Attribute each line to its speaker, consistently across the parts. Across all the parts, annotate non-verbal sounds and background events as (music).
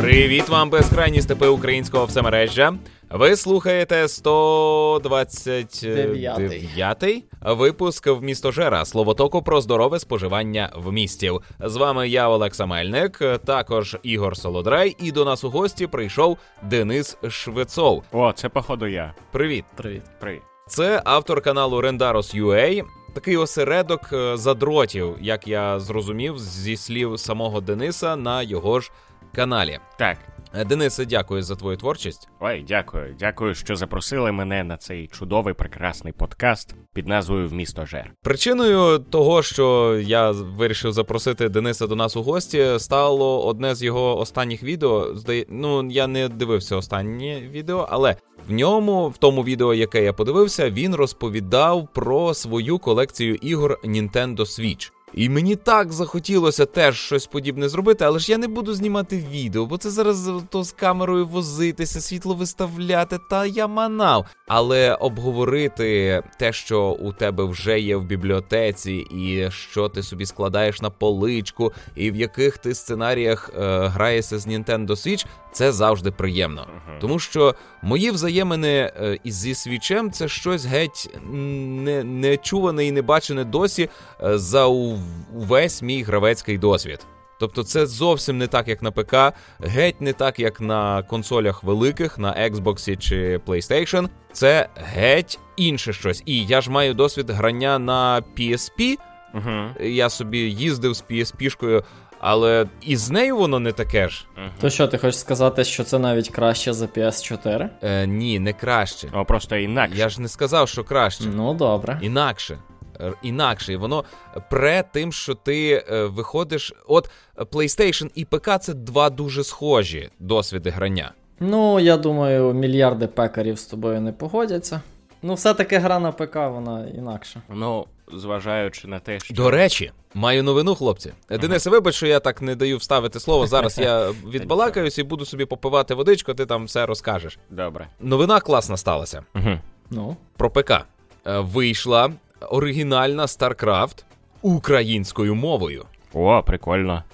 Speaker 1: Привіт вам, безкрайні степи українського всемережжя. Ви слухаєте 129-й випуск в місто Жера Словотоку про здорове споживання в містів. З вами я, Олекса Мельник, також Ігор Солодрай, і до нас у гості прийшов Денис Швецов.
Speaker 2: О, це походу я.
Speaker 1: Привіт.
Speaker 3: Привіт.
Speaker 2: Привіт.
Speaker 1: Це автор каналу Rendaros.ua, такий осередок е, задротів, як я зрозумів, зі слів самого Дениса на його ж каналі.
Speaker 2: Так.
Speaker 1: Е, Денисе, дякую за твою творчість.
Speaker 2: Ой, дякую. Дякую, що запросили мене на цей чудовий прекрасний подкаст під назвою Вмісто Жер.
Speaker 1: Причиною того, що я вирішив запросити Дениса до нас у гості, стало одне з його останніх відео. Ну я не дивився останнє відео, але в ньому, в тому відео, яке я подивився, він розповідав про свою колекцію ігор Nintendo Switch. І мені так захотілося теж щось подібне зробити, але ж я не буду знімати відео, бо це зараз то з камерою возитися, світло виставляти, та я манав. Але обговорити те, що у тебе вже є в бібліотеці, і що ти собі складаєш на поличку, і в яких ти сценаріях е, граєшся з Nintendo Switch, це завжди приємно. Тому що мої взаємини е, зі свічем це щось геть не, не чуване і не бачене досі е, за увесь мій гравецький досвід. Тобто це зовсім не так, як на ПК, геть не так, як на консолях великих, на Xbox чи PlayStation. Це геть інше щось. І я ж маю досвід грання на PSP.
Speaker 2: Угу.
Speaker 1: Я собі їздив з PSP-шкою, але і з нею воно не таке ж.
Speaker 3: То що, ти хочеш сказати, що це навіть краще за PS4?
Speaker 1: Е, ні, не краще.
Speaker 2: О, просто інакше.
Speaker 1: Я ж не сказав, що краще.
Speaker 3: Ну, добре.
Speaker 1: Інакше. Е, Інакше, і воно пре тим, що ти е, виходиш. От PlayStation і ПК це два дуже схожі досвіди грання.
Speaker 3: Ну, я думаю, мільярди пекарів з тобою не погодяться. Ну, все-таки гра на ПК, вона інакша.
Speaker 2: Ну, зважаючи на те, що.
Speaker 1: До речі, маю новину, хлопці. Денисе, вибач, що я так не даю вставити слово. Зараз я (laughs) відбалакаюсь і буду собі попивати водичку, ти там все розкажеш.
Speaker 2: Добре.
Speaker 1: Новина класна сталася.
Speaker 2: Угу.
Speaker 3: Ну.
Speaker 1: Про ПК. Е, Вийшла оригінальна StarCraft українською мовою.
Speaker 2: О, прикольно.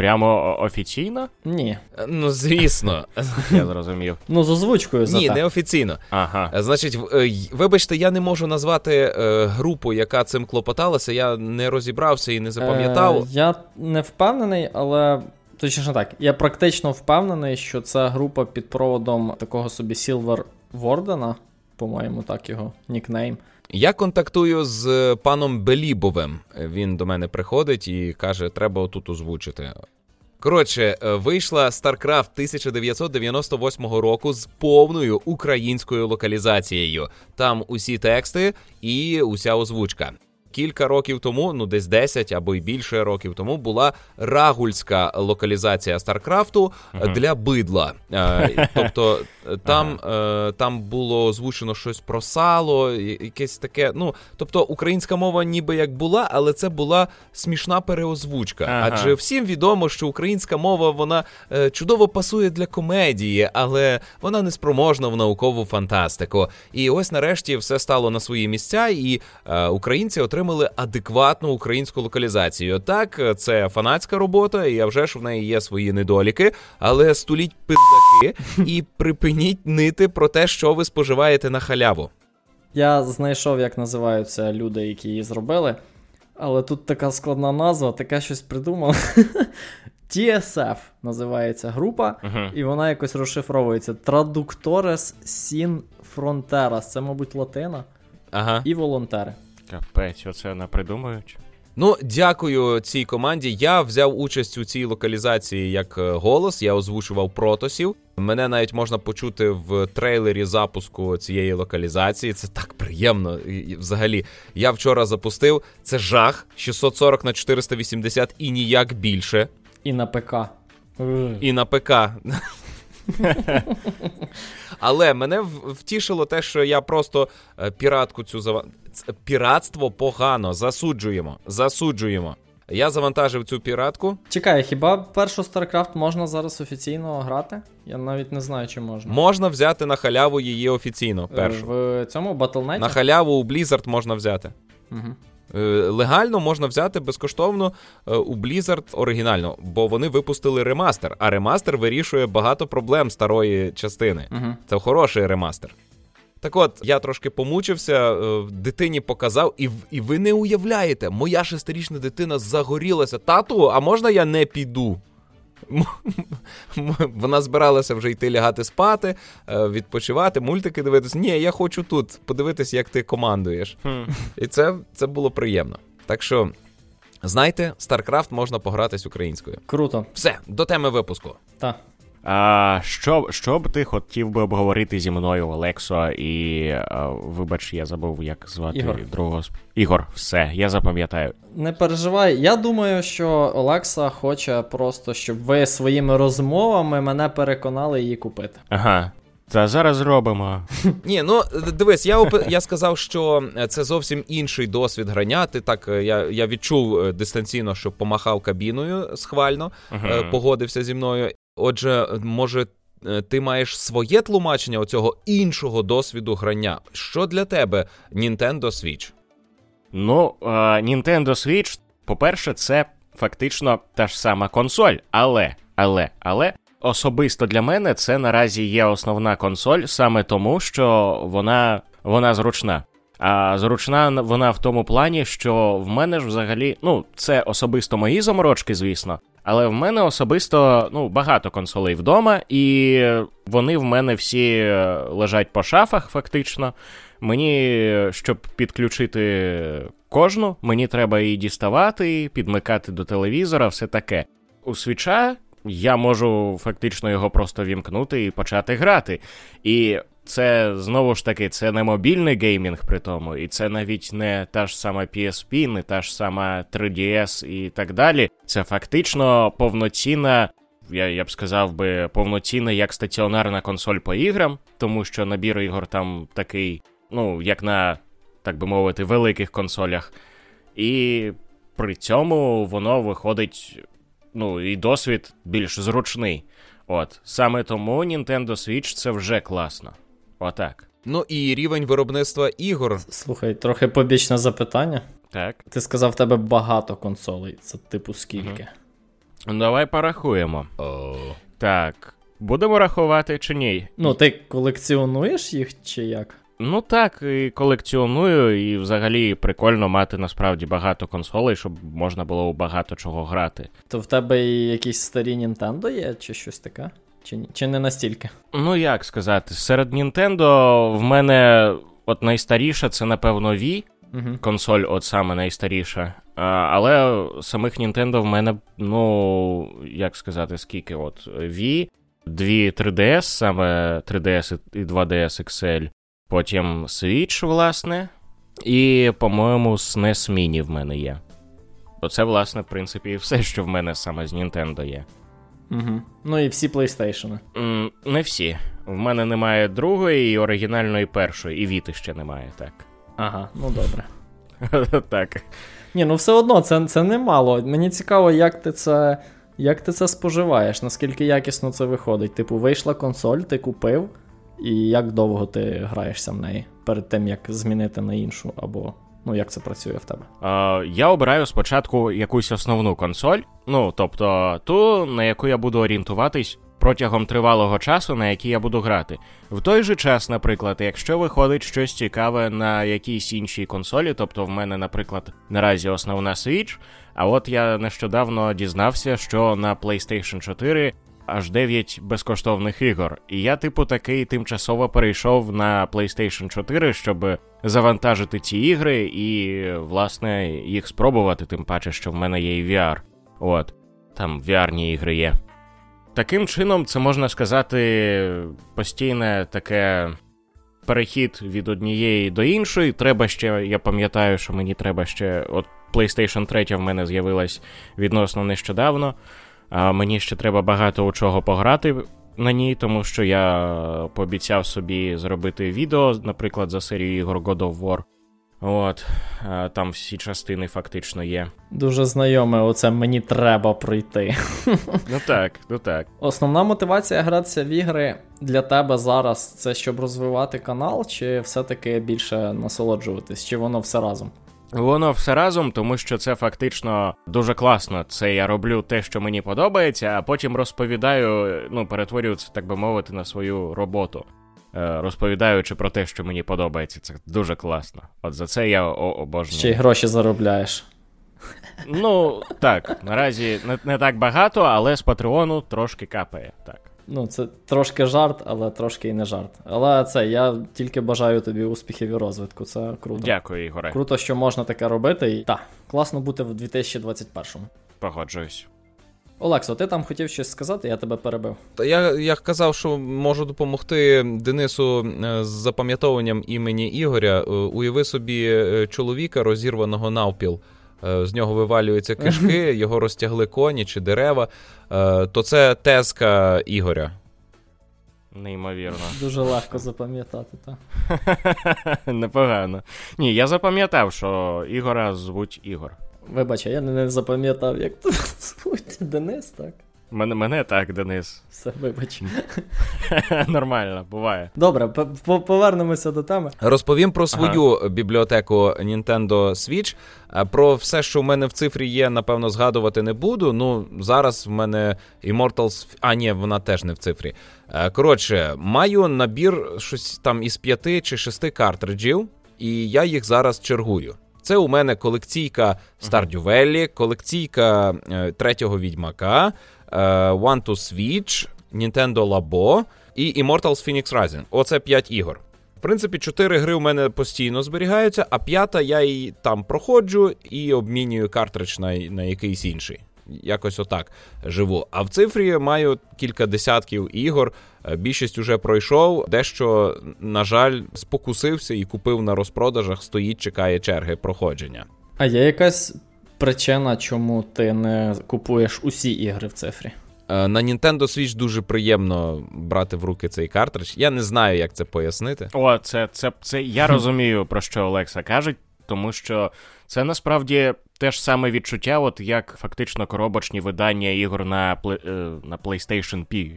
Speaker 2: Прямо офіційно?
Speaker 3: Ні.
Speaker 1: Ну, звісно. (laughs)
Speaker 2: Я зрозумів.
Speaker 3: Ну, з озвучкою зате.
Speaker 1: Ні, не офіційно.
Speaker 2: Ага.
Speaker 1: Е, Значить, е, вибачте, я не можу назвати е, групу, яка цим клопоталася. Я не розібрався і не запам'ятав.
Speaker 3: Е, я не впевнений, але. Точніше так, я практично впевнений, що це група під проводом такого собі Silver Вордена, по-моєму, так його нікнейм.
Speaker 1: Я контактую з паном Белібовим. Він до мене приходить і каже, треба отут озвучити. Коротше, е, вийшла StarCraft 1998 року з повною українською локалізацією. Там усі тексти і уся озвучка. Кілька років тому, ну десь 10 або й більше років тому, була рагульська локалізація Старкрафту
Speaker 2: Мгм.
Speaker 1: для бидла. Е, (laughs) тобто е, там, е, там було озвучено щось про сало, якесь таке. Ну, тобто, українська мова ніби як була, але це була смішна переозвучка.
Speaker 2: Ага.
Speaker 1: Адже всім відомо, що українська мова вона чудово пасує для комедії, але вона не спроможна в наукову фантастику. І ось нарешті все стало на свої місця, і українці отримали адекватну українську локалізацію. Так, це фанатська робота, і а вже ж в неї є свої недоліки, але стуліть пиздаки і припиніть нити про те, що ви споживаєте на халяву.
Speaker 3: Я знайшов, як називаються люди, які її зробили. Але тут така складна назва, таке щось придумав. (laughs) TSF називається група,
Speaker 2: Угу.
Speaker 3: і вона якось розшифровується. Traductores Sin Fronteras. Це, мабуть, латина.
Speaker 1: Ага.
Speaker 3: І волонтери.
Speaker 2: Капець, оце напридумують.
Speaker 1: Ну, дякую цій команді. Я взяв участь у цій локалізації як е, голос. Я озвучував протосів. Мене навіть можна почути в трейлері запуску цієї локалізації. Це так приємно. І Взагалі, я вчора запустив. Це жах 640 на 480 і ніяк більше.
Speaker 3: І на ПК.
Speaker 1: І на ПК. Але мене втішило те, що я просто е, піратку цю зава... Ц- Піратство погано. Засуджуємо. Засуджуємо. Я завантажив цю піратку.
Speaker 3: Чекай, хіба першу StarCraft можна зараз офіційно грати? Я навіть не знаю, чи можна.
Speaker 1: Можна взяти на халяву її офіційно.
Speaker 3: Е,
Speaker 1: Першу.
Speaker 3: В цьому Battle.net?
Speaker 1: На халяву у Blizzard можна взяти.
Speaker 3: Угу.
Speaker 1: Легально можна взяти безкоштовно у Blizzard оригінально, бо вони випустили ремастер, а ремастер вирішує багато проблем старої частини.
Speaker 3: Угу.
Speaker 1: Це хороший ремастер. Так от, я трошки помучився, дитині показав, і і ви не уявляєте, моя шестирічна дитина загорілася. Тату, а можна я не піду? Вона збиралася вже йти лягати спати, е, відпочивати, мультики дивитися. Ні, я хочу тут подивитись, як ти командуєш. І це, це було приємно. Так що. Знайте, StarCraft можна погратись українською.
Speaker 3: Круто.
Speaker 1: Все, до теми випуску.
Speaker 3: Так.
Speaker 2: А що що б ти хотів би обговорити зі мною, Олексо, і а, вибач, я забув, як звати
Speaker 3: Ігор.
Speaker 2: другого Ігор, все, я запам'ятаю.
Speaker 3: Не переживай. Я думаю, що Олекса хоче просто, щоб ви своїми розмовами мене переконали її купити.
Speaker 2: Ага. Та зараз зробимо. (laughs)
Speaker 1: Ні, ну дивись, я оп... я сказав, що це зовсім інший досвід грання. Ти так я я відчув дистанційно, що помахав кабіною схвально, uh-huh. погодився зі мною. Отже, може, е, ти маєш своє тлумачення оцього іншого досвіду грання. Що для тебе Nintendo Switch?
Speaker 2: Ну, е, Nintendo Switch, по-перше, це фактично та ж сама консоль. Але, але, але. Особисто для мене це наразі є основна консоль, саме тому, що вона вона зручна. А зручна вона в тому плані, що в мене ж взагалі, ну, це особисто мої заморочки, звісно, але в мене особисто ну, багато консолей вдома, і вони в мене всі е, лежать по шафах, фактично. Мені, щоб підключити кожну, мені треба її діставати, підмикати до телевізора, все таке. У свіча я можу фактично його просто вімкнути і почати грати. І це знову ж таки це не мобільний геймінг при тому, і це навіть не та ж сама PSP, не та ж сама 3DS і так далі. Це фактично повноцінна. Я я б сказав би повноцінна як стаціонарна консоль по іграм, тому що набір ігор там такий, ну, як на, так би мовити, великих консолях. І при цьому воно виходить, ну, і досвід більш зручний. От саме тому Nintendo Switch це вже класно. Отак.
Speaker 1: Ну і рівень виробництва ігор.
Speaker 3: Слухай, трохи побічне запитання.
Speaker 2: Так.
Speaker 3: Ти сказав, в тебе багато консолей. Це типу скільки?
Speaker 2: Угу. Давай порахуємо.
Speaker 1: Oh.
Speaker 2: Так. Будемо рахувати чи ні?
Speaker 3: Ну, ти колекціонуєш їх чи як?
Speaker 2: Ну так, і колекціоную, і взагалі прикольно мати насправді багато консолей, щоб можна було у багато чого грати.
Speaker 3: То в тебе і якісь старі Нінтендо є, чи щось таке? Чи чи не настільки?
Speaker 2: Ну як сказати, серед Нінтендо в мене от найстаріша це, напевно, Wii.
Speaker 3: Угу.
Speaker 2: Консоль, от саме найстаріша. А, Але самих Нінтендо в мене, ну, як сказати, скільки? От Wii, дві 3DS, саме 3DS і 2DS XL, потім Switch, власне, і, по-моєму, SNES Mini в мене є. Оце, власне, в принципі, все, що в мене саме з Нінтендо є.
Speaker 3: Угу. Ну і всі PlayStation.
Speaker 2: Mm, не всі. В мене немає другої, і оригінальної першої, і Віти ще немає, так.
Speaker 3: Ага, ну добре. (laughs)
Speaker 2: Так.
Speaker 3: Ні, ну все одно, це це немало. Мені цікаво, як ти це як ти це споживаєш, наскільки якісно це виходить. Типу, вийшла консоль, ти купив, і як довго ти граєшся в неї перед тим, як змінити на іншу або Ну, як це працює в тебе?
Speaker 2: Е, Я обираю спочатку якусь основну консоль, ну тобто ту, на яку я буду орієнтуватись протягом тривалого часу, на якій я буду грати. В той же час, наприклад, якщо виходить щось цікаве на якійсь іншій консолі, тобто в мене, наприклад, наразі основна Switch, а от я нещодавно дізнався, що на PlayStation 4 аж 9 безкоштовних ігор. І я, типу, такий тимчасово перейшов на PlayStation 4, щоб завантажити ці ігри і, власне, їх спробувати, тим паче, що в мене є і VR. От, там VR-ні ігри є. Таким чином, це можна сказати, постійне таке. Перехід від однієї до іншої. Треба ще, я пам'ятаю, що мені треба ще. От PlayStation 3 в мене з'явилась відносно нещодавно. А Мені ще треба багато у чого пограти на ній, тому що я пообіцяв собі зробити відео, наприклад, за серію ігор God of War. От, там всі частини фактично є.
Speaker 3: Дуже знайоме, оце мені треба пройти.
Speaker 2: Ну так, ну так.
Speaker 3: Основна мотивація гратися в ігри для тебе зараз це щоб розвивати канал, чи все-таки більше насолоджуватись, чи воно все разом?
Speaker 2: Воно все разом, тому що це фактично дуже класно. Це я роблю те, що мені подобається, а потім розповідаю, ну, перетворюю це, так би мовити, на свою роботу. Е, розповідаючи про те, що мені подобається. Це дуже класно. От за це я обожнюю.
Speaker 3: Ще й гроші заробляєш.
Speaker 2: Ну, так, наразі не, не так багато, але з Патреону трошки капає. так.
Speaker 3: Ну, це трошки жарт, але трошки і не жарт. Але це я тільки бажаю тобі успіхів і розвитку. Це круто.
Speaker 2: Дякую, Ігоре.
Speaker 3: Круто, що можна таке робити. І так, класно бути в 2021-му.
Speaker 2: Погоджуюсь.
Speaker 3: Олексо, ти там хотів щось сказати, я тебе перебив.
Speaker 1: Та я я казав, що можу допомогти Денису е, з запам'ятовуванням імені Ігоря. Е, уяви собі е, чоловіка, розірваного навпіл. З нього вивалюються кишки, його розтягли коні чи дерева. То це тезка Ігоря.
Speaker 2: Неймовірно.
Speaker 3: Дуже легко запам'ятати, так. (laughs)
Speaker 2: Непогано. Ні, я запам'ятав, що Ігора звуть Ігор.
Speaker 3: Вибач, я не запам'ятав, як (laughs) звуть Денис, так?
Speaker 2: Мене мене так, Денис.
Speaker 3: Все, вибач.
Speaker 2: Нормально, буває.
Speaker 3: Добре, повернемося до теми.
Speaker 1: Розповім про свою ага. бібліотеку Nintendo Switch. Про все, що в мене в цифрі є, напевно, згадувати не буду. Ну, зараз в мене Immortals... А, ні, вона теж не в цифрі. Коротше, маю набір щось там із п'яти чи шести картриджів, і я їх зараз чергую. Це у мене колекційка Stardew Valley, колекційка е, третього відьмака, е, One to Switch, Nintendo Labo і Immortals Phoenix Rising. Оце 5 ігор. В принципі, 4 гри у мене постійно зберігаються, а п'ята я її там проходжу і обмінюю картридж на, на якийсь інший якось отак живу. А в цифрі маю кілька десятків ігор. Е, більшість уже пройшов. Дещо, на жаль, спокусився і купив на розпродажах, стоїть, чекає черги проходження.
Speaker 3: А є якась причина, чому ти не купуєш усі ігри в цифрі?
Speaker 1: Е, на Nintendo Switch дуже приємно брати в руки цей картридж. Я не знаю, як це пояснити.
Speaker 2: О, це це, це я (laughs) розумію, про що Олекса каже, тому що це насправді те ж саме відчуття, от як фактично коробочні видання ігор на е, на PlayStation P,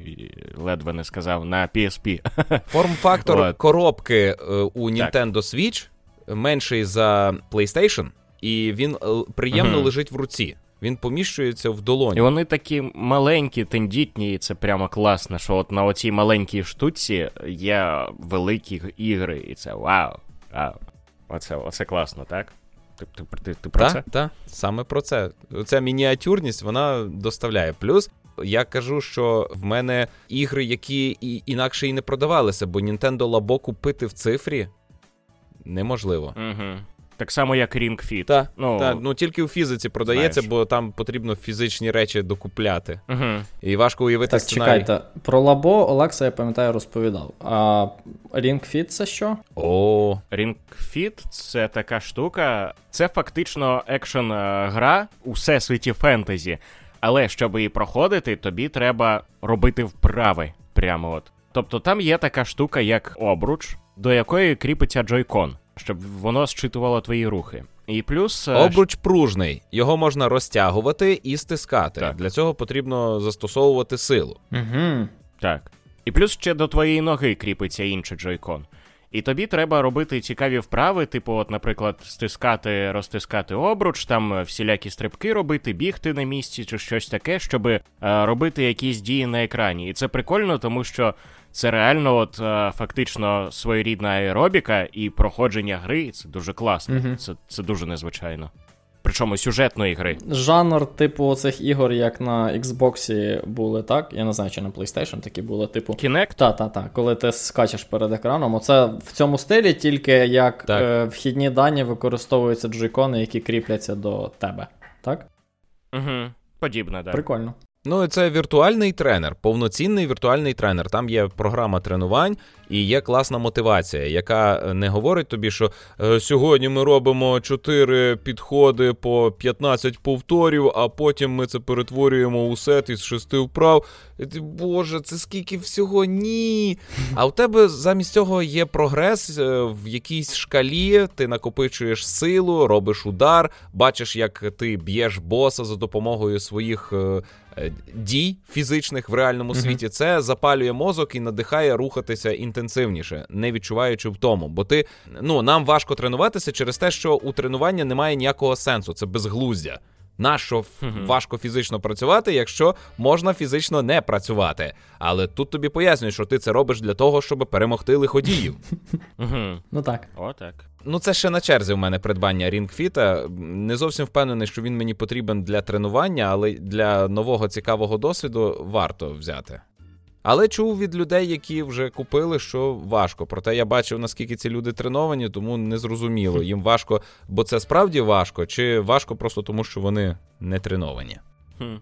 Speaker 2: ледве не сказав, на PSP. (laughs)
Speaker 1: Форм-фактор коробки е, у Nintendo Switch менший за PlayStation, і він е, приємно uh лежить в руці. Він поміщується в долоні.
Speaker 2: І вони такі маленькі, тендітні, і це прямо класно, що от на оцій маленькій штуці є великі ігри, і це вау. вау. Оце, Оце класно, так? Ти ти, ти, ти про
Speaker 1: та,
Speaker 2: це?
Speaker 1: Так, саме про це. Ця мініатюрність вона доставляє. Плюс я кажу, що в мене ігри, які і інакше і не продавалися, бо Nintendo Labo купити в цифрі неможливо.
Speaker 2: Угу. Так само, як Ring Fit.
Speaker 1: Так, ну, та, ну тільки у фізиці продається, Знаєш. бо там потрібно фізичні речі докупляти.
Speaker 2: Угу.
Speaker 1: І важко уявити
Speaker 3: так,
Speaker 1: сценарій.
Speaker 3: чекайте, про лабо Олекса, я пам'ятаю, розповідав. А Ring Fit це що?
Speaker 1: О.
Speaker 2: Ring Fit — це така штука. Це фактично екшен е, гра у всесвіті фентезі. Але щоб її проходити, тобі треба робити вправи. Прямо от. Тобто там є така штука, як обруч, до якої кріпиться джойкон щоб воно зчитувало твої рухи. І плюс
Speaker 1: е, обруч пружний, його можна розтягувати і стискати. Так. Для цього потрібно застосовувати силу.
Speaker 3: Угу.
Speaker 2: Так. І плюс ще до твоєї ноги кріпиться інший джойкон. І тобі треба робити цікаві вправи, типу, от, наприклад, стискати, розтискати обруч, там всілякі стрибки робити, бігти на місці чи щось таке, щоб е, робити якісь дії на екрані. І це прикольно, тому що це реально, от е, фактично своєрідна аеробіка і проходження гри. Це дуже класно. uh Це це дуже незвичайно. Причому сюжетної гри.
Speaker 3: Жанр, типу, цих ігор, як на Xbox були, так? Я не знаю, чи на PlayStation такі були, типу.
Speaker 2: Kinect?
Speaker 3: Так. Коли ти скачеш перед екраном. Оце в цьому стилі тільки як е, вхідні дані використовуються джойкони, які кріпляться до тебе. Так?
Speaker 2: Угу. Подібне, так.
Speaker 3: Прикольно.
Speaker 1: Ну, це віртуальний тренер, повноцінний віртуальний тренер. Там є програма тренувань і є класна мотивація, яка не говорить тобі, що е, сьогодні ми робимо 4 підходи по 15 повторів, а потім ми це перетворюємо у сет із 6 вправ. Ти, Боже, це скільки всього ні. А у тебе замість цього є прогрес е, в якійсь шкалі, ти накопичуєш силу, робиш удар, бачиш, як ти б'єш боса за допомогою своїх. Е, дій фізичних в реальному світі, це запалює мозок і надихає рухатися інтенсивніше, не відчуваючи втому. Бо ти ну нам важко тренуватися через те, що у тренування немає ніякого сенсу, це безглуздя. Нащо важко фізично працювати, якщо можна фізично не працювати? Але тут тобі пояснюють, що ти це робиш для того, щоб перемогти лиходіїв.
Speaker 3: Ну так.
Speaker 2: О, так.
Speaker 1: Ну, це ще на черзі в мене придбання рінгфіта. Не зовсім впевнений, що він мені потрібен для тренування, але для нового цікавого досвіду варто взяти. Але чув від людей, які вже купили, що важко. Проте я бачив, наскільки ці люди треновані, тому не зрозуміло. Їм важко, бо це справді важко, чи важко просто тому, що вони не треновані.
Speaker 2: Хм.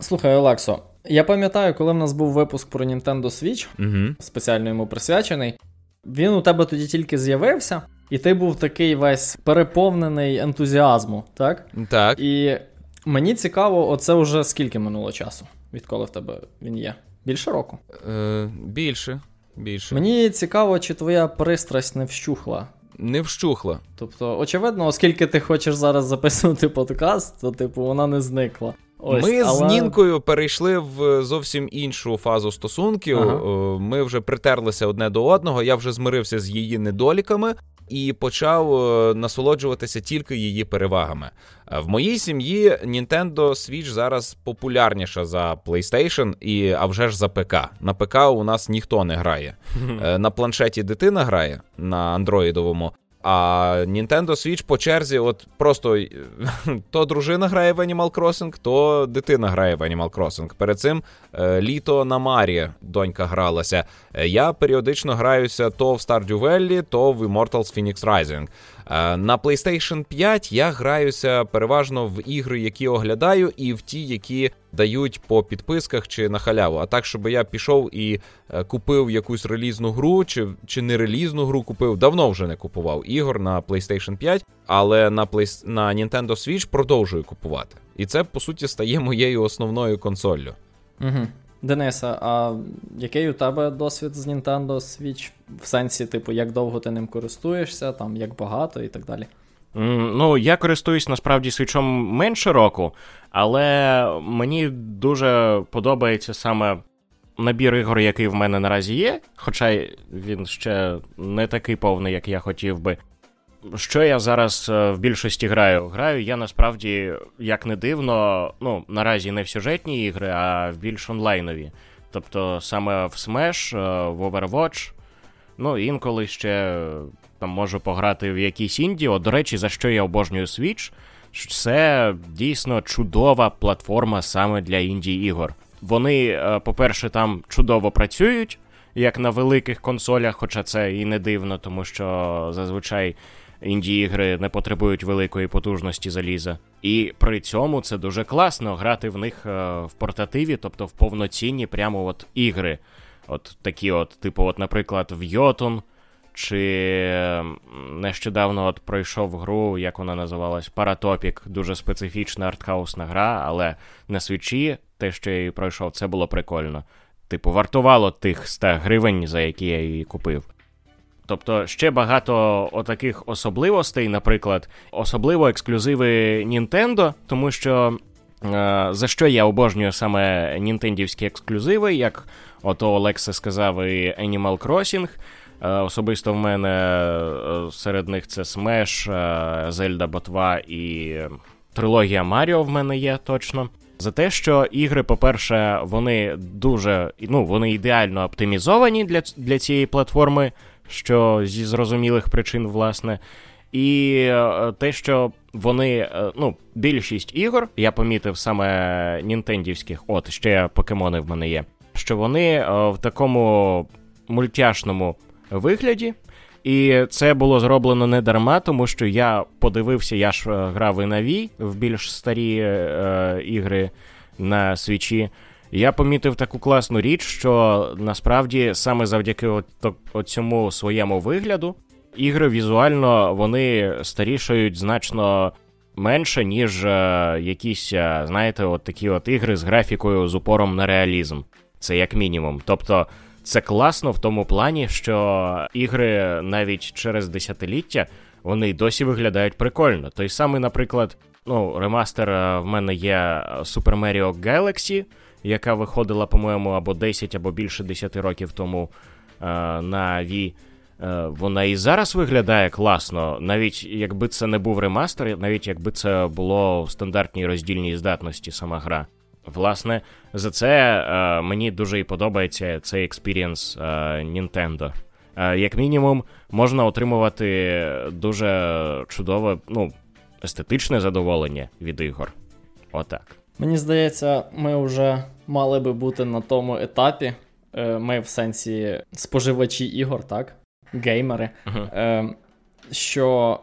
Speaker 3: Слухай, Олексо, я пам'ятаю, коли в нас був випуск про Nintendo Switch,
Speaker 1: Угу.
Speaker 3: спеціально йому присвячений. Він у тебе тоді тільки з'явився, і ти був такий весь переповнений ентузіазму, так?
Speaker 1: Так.
Speaker 3: І мені цікаво, оце вже скільки минуло часу, відколи в тебе він є? Більше року.
Speaker 1: Е, більше. Більше.
Speaker 3: Мені цікаво, чи твоя пристрасть не вщухла.
Speaker 1: Не вщухла.
Speaker 3: Тобто, очевидно, оскільки ти хочеш зараз записувати подкаст, то типу вона не зникла. Ось,
Speaker 1: Ми
Speaker 3: але...
Speaker 1: з Нінкою перейшли в зовсім іншу фазу стосунків.
Speaker 3: Ага.
Speaker 1: Е, Ми вже притерлися одне до одного. Я вже змирився з її недоліками і почав е, насолоджуватися тільки її перевагами. Е, В моїй сім'ї Nintendo Switch зараз популярніша за PlayStation і а вже ж за ПК. На ПК у нас ніхто не грає. (laughs) Е, На планшеті дитина грає на андроїдовому. А Nintendo Switch по черзі, от просто (laughs) то дружина грає в Animal Crossing, то дитина грає в Animal Crossing. Перед цим е, літо на Марі донька гралася. Е, Я періодично граюся то в Stardew Valley, то в Immortals Phoenix Rising. Е, На PlayStation 5 я граюся переважно в ігри, які оглядаю, і в ті, які дають по підписках чи на халяву. А так, щоб я пішов і е, купив якусь релізну гру, чи, чи не релізну гру купив, давно вже не купував ігор на PlayStation 5, але на, Play... на Nintendo Switch продовжую купувати. І це, по суті, стає моєю основною консоллю.
Speaker 3: Угу. Дениса, а який у тебе досвід з Nintendo Switch? В сенсі, типу, як довго ти ним користуєшся, там, як багато і так далі.
Speaker 2: М, Ну, я користуюсь насправді свічом менше року, але мені дуже подобається саме набір ігор, який в мене наразі є, хоча він ще не такий повний, як я хотів би. Що я зараз е, в більшості граю? Граю я насправді, як не дивно, ну, наразі не в сюжетні ігри, а в більш онлайнові. Тобто саме в Smash, е, в Overwatch, ну, інколи ще е, там можу пограти в якісь інді. От, до речі, за що я обожнюю Switch, це дійсно чудова платформа саме для інді-ігор. Вони, е, по-перше, там чудово працюють, як на великих консолях, хоча це і не дивно, тому що зазвичай інді-ігри не потребують великої потужності заліза. І при цьому це дуже класно грати в них е, в портативі, тобто в повноцінні прямо от ігри. От такі, от, типу, от, наприклад, в Йотун, чи нещодавно от пройшов гру, як вона називалась, Паратопік, дуже специфічна артхаусна гра, але на свічі те, що я її пройшов, це було прикольно. Типу, вартувало тих 100 гривень, за які я її купив. Тобто ще багато отаких особливостей, наприклад, особливо ексклюзиви Nintendo, тому що е, за що я обожнюю саме нінтендівські ексклюзиви, як ото Олекса сказав, і Animal Crossing. Е, особисто в мене е, серед них це Smash, Zelda Ботва і трилогія Маріо в мене є точно. За те, що ігри, по-перше, вони дуже ну, вони ідеально оптимізовані для, для цієї платформи, що зі зрозумілих причин, власне. І е, те, що вони, е, ну, більшість ігор, я помітив саме нінтендівських, от ще покемони в мене є, що вони е, в такому мультяшному вигляді. І це було зроблено не дарма, тому що я подивився, я ж грав і на Wii, в більш старі е, ігри на свічі. Я помітив таку класну річ, що насправді саме завдяки от, от цьому своєму вигляду ігри візуально вони старішають значно менше, ніж е, якісь, е, знаєте, от такі от ігри з графікою з упором на реалізм. Це як мінімум. Тобто. Це класно в тому плані, що ігри навіть через десятиліття вони досі виглядають прикольно. Той самий, наприклад, ну, ремастер е, в мене є Super Mario Galaxy, яка виходила, по-моєму, або 10, або більше 10 років тому е, на Wii. Е, вона і зараз виглядає класно, навіть якби це не був ремастер, навіть якби це було в стандартній роздільній здатності сама гра. Власне, за це е, мені дуже і подобається цей experience е, Nintendo. Е, як мінімум, можна отримувати дуже чудове, ну, естетичне задоволення від ігор. Отак.
Speaker 3: Мені здається, ми вже мали би бути на тому етапі. Е, ми в сенсі споживачі ігор, так? Геймери. Uh-huh. Що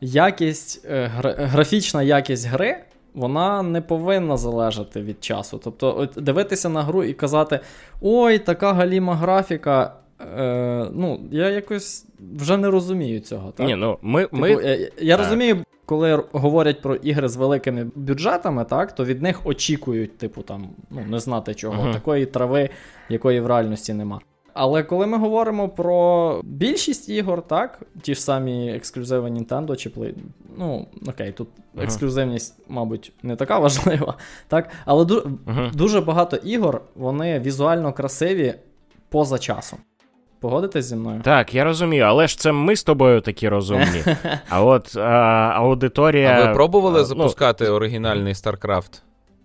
Speaker 3: якість, е, графічна якість гри. Вона не повинна залежати від часу. Тобто, дивитися на гру і казати: ой, така галіма графіка. Е, Ну, я якось вже не розумію цього. Так?
Speaker 2: Ні, ну, ми,
Speaker 3: типу,
Speaker 2: ми...
Speaker 3: Я, я розумію, коли говорять про ігри з великими бюджетами, так, то від них очікують, типу, там, ну, не знати чого, uh-huh. такої трави, якої в реальності нема. Але коли ми говоримо про більшість ігор, так, ті ж самі ексклюзиви Nintendo чи Play, ну, окей, тут uh-huh. ексклюзивність, мабуть, не така важлива, (laughs) так, але ду- uh-huh. дуже багато ігор, вони візуально красиві поза часом. Погодитесь зі мною?
Speaker 2: Так, я розумію, але ж це ми з тобою такі розумні. (laughs) А от а, аудиторія.
Speaker 1: А ви пробували а, запускати ну... оригінальний StarCraft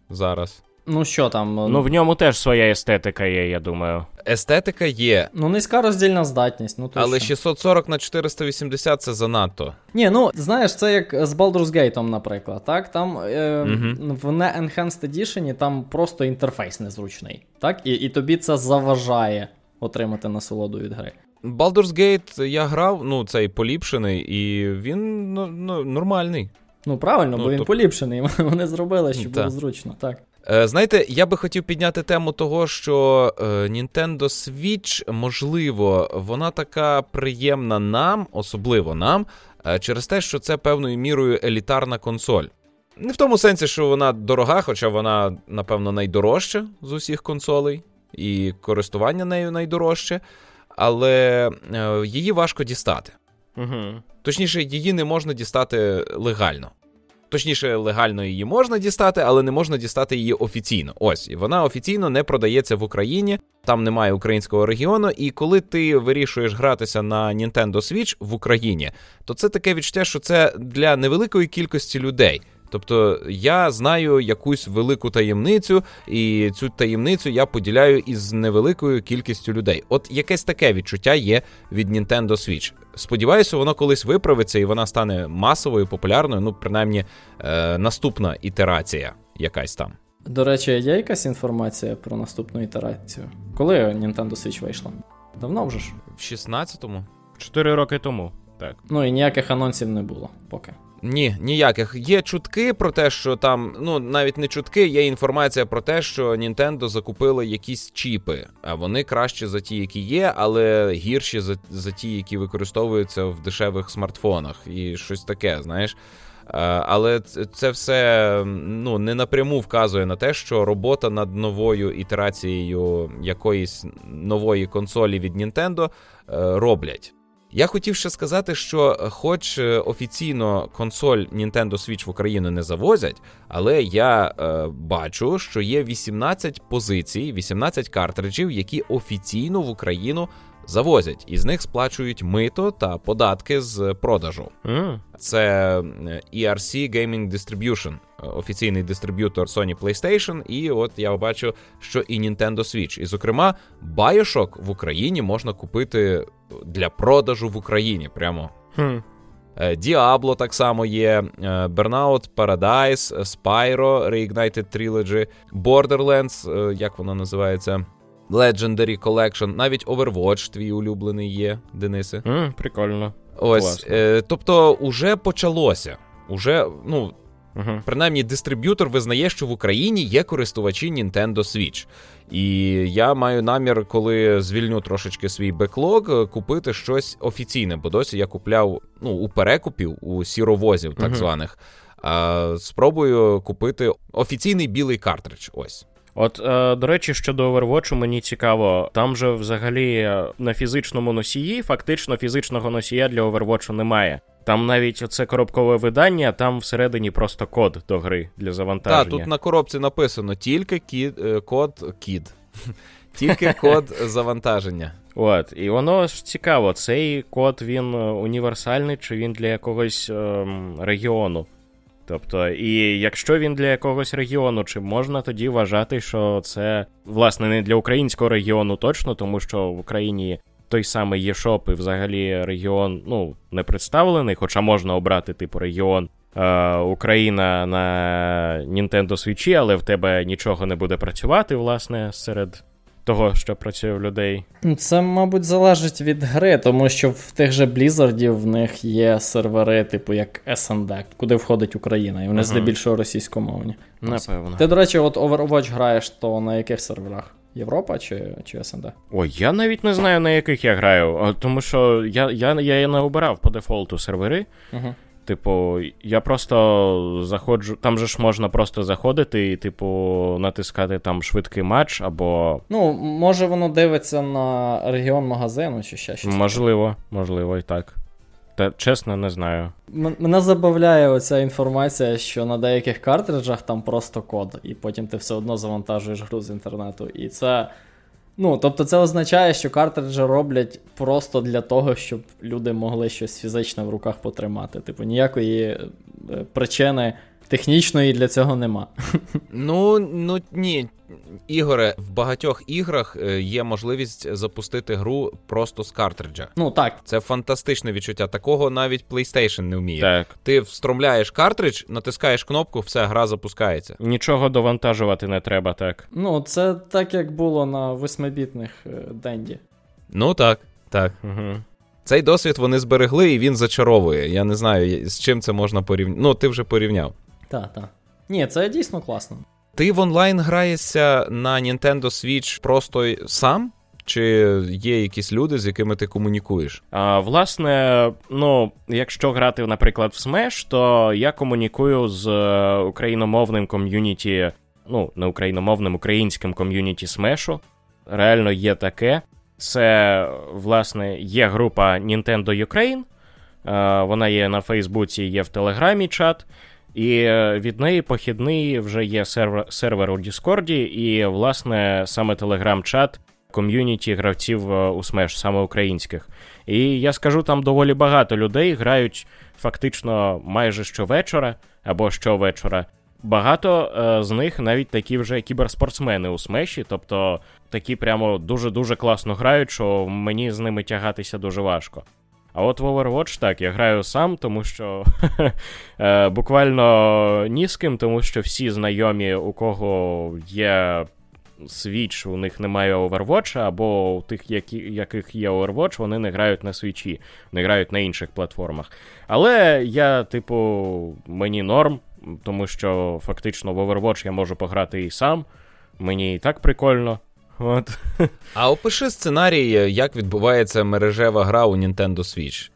Speaker 1: зараз?
Speaker 3: Ну що там?
Speaker 2: Ну в ньому теж своя естетика є, я думаю.
Speaker 1: Естетика є.
Speaker 3: Ну, низька роздільна здатність. ну то
Speaker 1: Але 640 на 480 це занадто.
Speaker 3: Ні, ну знаєш, це як з Baldur's Gate, наприклад. так? Там е, угу. в не Enhanced Edition там просто інтерфейс незручний. так? І, І тобі це заважає отримати насолоду від гри.
Speaker 1: Baldur's Gate я грав, ну, цей поліпшений, і він ну, ну, нормальний.
Speaker 3: Ну, правильно, ну, бо він то... поліпшений. (laughs) Вони зробили, щоб було зручно, так.
Speaker 1: Е, знаєте, я би хотів підняти тему того, що е, Nintendo Switch, можливо, вона така приємна нам, особливо нам, е, через те, що це певною мірою елітарна консоль. Не в тому сенсі, що вона дорога, хоча вона, напевно, найдорожча з усіх консолей, і користування нею найдорожче, але її важко дістати.
Speaker 2: Угу.
Speaker 1: Точніше, її не можна дістати легально. Точніше, легально її можна дістати, але не можна дістати її офіційно. Ось і вона офіційно не продається в Україні, там немає українського регіону. І коли ти вирішуєш гратися на Nintendo Switch в Україні, то це таке відчуття, що це для невеликої кількості людей. Тобто я знаю якусь велику таємницю, і цю таємницю я поділяю із невеликою кількістю людей. От якесь таке відчуття є від Nintendo Switch. Сподіваюся, воно колись виправиться і вона стане масовою, популярною. Ну, принаймні, е, наступна ітерація якась там.
Speaker 3: До речі, є якась інформація про наступну ітерацію? Коли Nintendo Switch вийшла? Давно вже ж?
Speaker 1: В 16-му?
Speaker 2: Чотири роки тому. Так.
Speaker 3: Ну і ніяких анонсів не було поки.
Speaker 1: Ні, ніяких. Є чутки про те, що там, ну навіть не чутки, є інформація про те, що Nintendo закупили якісь чіпи, а вони кращі за ті, які є, але гірші за, за ті, які використовуються в дешевих смартфонах, і щось таке, знаєш. Але це все ну, не напряму вказує на те, що робота над новою ітерацією якоїсь нової консолі від е, роблять. Я хотів ще сказати, що, е, хоч е, офіційно консоль Nintendo Switch в Україну не завозять, але я е, бачу, що є 18 позицій, 18 картриджів, які офіційно в Україну завозять, і з них сплачують мито та податки з продажу.
Speaker 2: Mm.
Speaker 1: Це ERC Gaming Distribution, офіційний дистриб'ютор Sony PlayStation, і от я бачу, що і Nintendo Switch. І, зокрема, Bioshock в Україні можна купити для продажу в Україні. Прямо.
Speaker 2: Mm.
Speaker 1: Діабло так само є, Burnout Paradise, Spyro Reignited Trilogy, Borderlands, як воно називається? Legendary Collection, навіть Overwatch твій улюблений є, Денисе.
Speaker 2: Mm, Прикольно.
Speaker 1: Ось. Е, Тобто, уже почалося. Уже, ну, uh принаймні, дистриб'ютор визнає, що в Україні є користувачі Nintendo Switch. І я маю намір, коли звільню трошечки свій беклог, купити щось офіційне, бо досі я купляв ну, у перекупів, у сіровозів, так uh званих. А, Спробую купити офіційний білий картридж. Ось.
Speaker 2: От, е, до речі, щодо Overwatch, мені цікаво, там же взагалі на фізичному носії, фактично фізичного носія для Overwatch немає. Там навіть оце коробкове видання, там всередині просто код до гри для завантаження.
Speaker 1: Так, тут на коробці написано тільки кід, е, код кід. (laughs) Тільки код завантаження.
Speaker 2: От, і воно ж цікаво, цей код він е, універсальний чи він для якогось ем, регіону. Тобто, і якщо він для якогось регіону, чи можна тоді вважати, що це власне не для українського регіону точно, тому що в Україні той самий ЄШОП і взагалі регіон ну, не представлений, хоча можна обрати типу регіон е, Україна на Nintendo Switch, але в тебе нічого не буде працювати, власне, серед того, що працює в людей.
Speaker 3: Ну, це, мабуть, залежить від гри, тому що в тих же Blizzard в них є сервери, типу як SND, куди входить Україна, і вони uh-huh. здебільшого російськомовні.
Speaker 2: Напевно.
Speaker 3: Ти, до речі, от Overwatch граєш, то на яких серверах? Європа чи чи СНД?
Speaker 2: Ой, я навіть не знаю, на яких я граю, тому що я я, я не обирав по дефолту сервери.
Speaker 3: Uh-huh.
Speaker 2: Типу, я просто заходжу. Там же ж можна просто заходити і, типу, натискати там швидкий матч або.
Speaker 3: Ну, може, воно дивиться на регіон магазину чи ще щось.
Speaker 2: Можливо, можливо, і так. Та чесно, не знаю.
Speaker 3: М- мене забавляє оця інформація, що на деяких картриджах там просто код, і потім ти все одно завантажуєш гру з інтернету. І це. Ну, тобто це означає, що картриджі роблять просто для того, щоб люди могли щось фізичне в руках потримати. Типу, ніякої е, причини технічної для цього нема.
Speaker 1: Ну, ну ні. Ігоре, в багатьох іграх е, є можливість запустити гру просто з картриджа.
Speaker 3: Ну так.
Speaker 1: Це фантастичне відчуття. Такого навіть PlayStation не вміє.
Speaker 2: Так.
Speaker 1: Ти встромляєш картридж, натискаєш кнопку, все, гра запускається.
Speaker 2: Нічого довантажувати не треба, так.
Speaker 3: Ну, це так, як було на восьмибітних е, Денді.
Speaker 1: Ну так, так.
Speaker 2: Угу.
Speaker 1: Цей досвід вони зберегли і він зачаровує. Я не знаю, з чим це можна порівняти. Ну, ти вже порівняв.
Speaker 3: Так, так. Ні, це дійсно класно.
Speaker 1: Ти в онлайн граєшся на Nintendo Switch просто сам? Чи є якісь люди, з якими ти комунікуєш?
Speaker 2: А, Власне, ну, якщо грати, наприклад, в Smash, то я комунікую з е, україномовним ком'юніті, ну, не україномовним, українським ком'юніті Smash. Реально є таке. Це, власне, є група Nintendo Ukraine. Е, вона є на Фейсбуці, є в Телеграмі чат. І е, від неї похідний вже є сервер сервер у Діскорді, і, власне, саме телеграм-чат ком'юніті гравців е, у Smash, саме українських. І я скажу, там доволі багато людей грають фактично майже щовечора або щовечора. Багато е, з них навіть такі вже кіберспортсмени у смеші, тобто такі прямо дуже-дуже класно грають, що мені з ними тягатися дуже важко. А от в Overwatch так, я граю сам, тому що (laughs) е, буквально ні з ким, тому що всі знайомі, у кого є Switch, у них немає Overwatch, або у тих, які, яких є Overwatch, вони не грають на свічі, не грають на інших платформах. Але я, типу, мені норм, тому що фактично в Overwatch я можу пограти і сам. Мені і так прикольно. От.
Speaker 1: А опиши сценарій, як відбувається мережева гра у Nintendo Switch.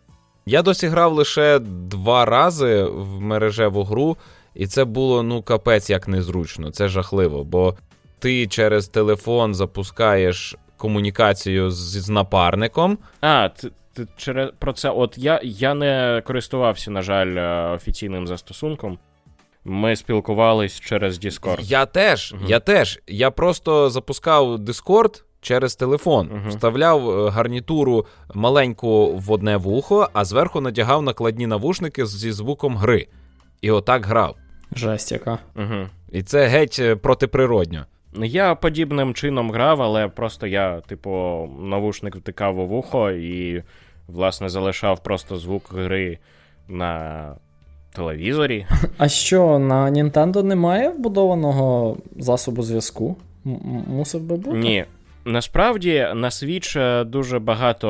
Speaker 1: Я досі грав лише два рази в мережеву гру, і це було ну капець як незручно. Це жахливо, бо ти через телефон запускаєш комунікацію з, з напарником.
Speaker 2: А, ти, ти через про це. От я я не користувався, на жаль, е, офіційним застосунком. Ми спілкувались через Discord.
Speaker 1: Я теж, uh я теж. Я просто запускав Discord через телефон, uh вставляв е, гарнітуру маленьку в одне вухо, а зверху надягав накладні навушники зі звуком гри. І отак грав.
Speaker 3: Жесть яка.
Speaker 2: Угу.
Speaker 1: І це геть е, протиприродньо.
Speaker 2: Я подібним чином грав, але просто я, типу, навушник втикав у вухо і, власне, залишав просто звук гри на телевізорі.
Speaker 3: А що, на Nintendo немає вбудованого засобу зв'язку? М- мусив би бути?
Speaker 2: Ні. Насправді на Switch е, дуже багато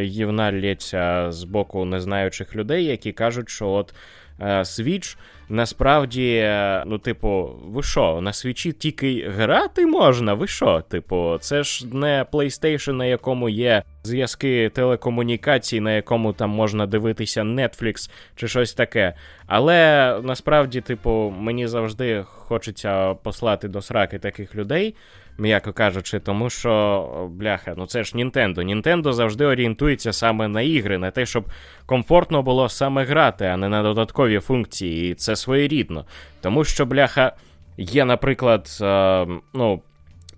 Speaker 2: гівна е, лється з боку незнаючих людей, які кажуть, що от Switch насправді, е, ну, типу, ви що, на свічі тільки грати можна? Ви що? Типу, це ж не PlayStation, на якому є зв'язки телекомунікацій, на якому там можна дивитися Netflix чи щось таке. Але насправді, типу, мені завжди хочеться послати до сраки таких людей м'яко кажучи, тому що, бляха, ну це ж Нінтендо. Нінтендо завжди орієнтується саме на ігри, на те, щоб комфортно було саме грати, а не на додаткові функції. І це своєрідно. Тому що, бляха, є, наприклад, е, ну,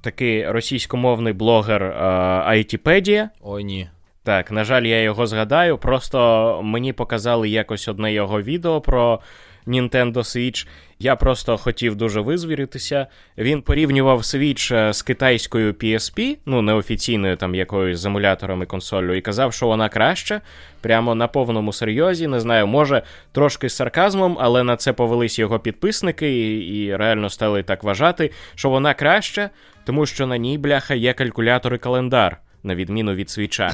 Speaker 2: такий російськомовний блогер е, ITpedia.
Speaker 1: Ой, ні.
Speaker 2: Так, на жаль, я його згадаю. Просто мені показали якось одне його відео про Nintendo Switch. Я просто хотів дуже визвіритися. Він порівнював Switch е, з китайською PSP, ну неофіційною там якоюсь з емулятором і консолью, і казав, що вона краща, прямо на повному серйозі. Не знаю, може трошки з сарказмом, але на це повелись його підписники, і, і реально стали так вважати, що вона краща, тому що на ній бляха є калькулятор і календар, на відміну від свіча.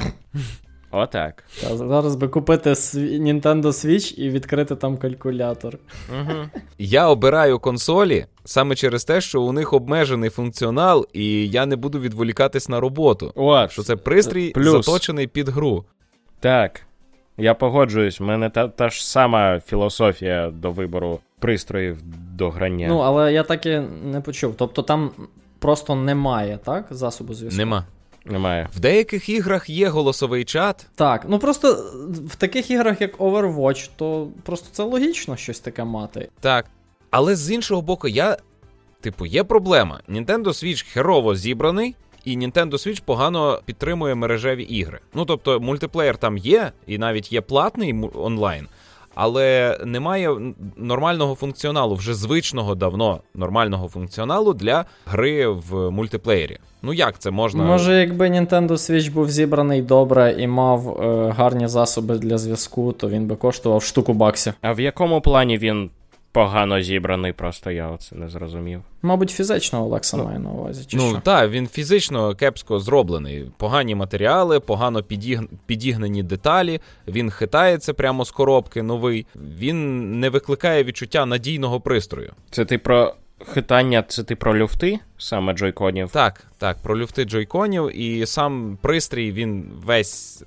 Speaker 2: Отак.
Speaker 3: Та, зараз би купити Nintendo Switch і відкрити там калькулятор.
Speaker 1: Угу. Я обираю консолі саме через те, що у них обмежений функціонал, і я не буду відволікатись на роботу.
Speaker 2: От.
Speaker 1: Що це пристрій Плюс. заточений під гру.
Speaker 2: Так. Я погоджуюсь, У мене та, та ж сама філософія до вибору пристроїв до грання.
Speaker 3: Ну, але я так і не почув. Тобто там просто немає, так? Засобу зв'язку?
Speaker 1: Нема.
Speaker 2: Немає.
Speaker 1: В деяких іграх є голосовий чат.
Speaker 3: Так, ну просто в таких іграх, як Overwatch, то просто це логічно щось таке мати.
Speaker 1: Так. Але з іншого боку, я. Типу, є проблема. Nintendo Switch херово зібраний, і Nintendo Switch погано підтримує мережеві ігри. Ну тобто, мультиплеєр там є, і навіть є платний онлайн але немає нормального функціоналу, вже звичного давно нормального функціоналу для гри в мультиплеєрі. Ну як це можна?
Speaker 3: Може, якби Nintendo Switch був зібраний добре і мав е, гарні засоби для зв'язку, то він би коштував штуку баксів.
Speaker 2: А в якому плані він погано зібраний, просто я оце не зрозумів.
Speaker 3: Мабуть, фізично Олекса ну, має на увазі. чи
Speaker 1: Ну так, він фізично кепсько зроблений. Погані матеріали, погано підіг... підігнені деталі, він хитається прямо з коробки новий, він не викликає відчуття надійного пристрою.
Speaker 2: Це ти про хитання це ти про люфти саме джойконів?
Speaker 1: Так, так, про люфти джойконів, і сам пристрій він весь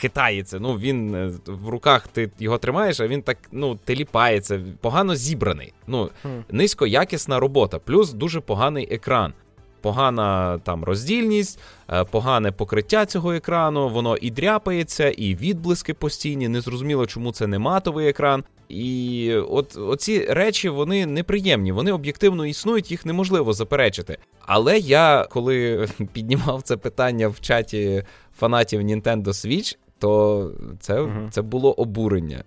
Speaker 1: хитається. Ну, він е, в руках ти його тримаєш, а він так ну, теліпається, погано зібраний. Ну, Низькоякісна робота, плюс дуже поганий екран. Погана там роздільність, е, погане покриття цього екрану, воно і дряпається, і відблиски постійні. Незрозуміло, чому це не матовий екран. І от оці речі вони неприємні, вони об'єктивно існують, їх неможливо заперечити. Але я коли (laughs) піднімав це питання в чаті фанатів Nintendo Switch, то це угу. це було обурення.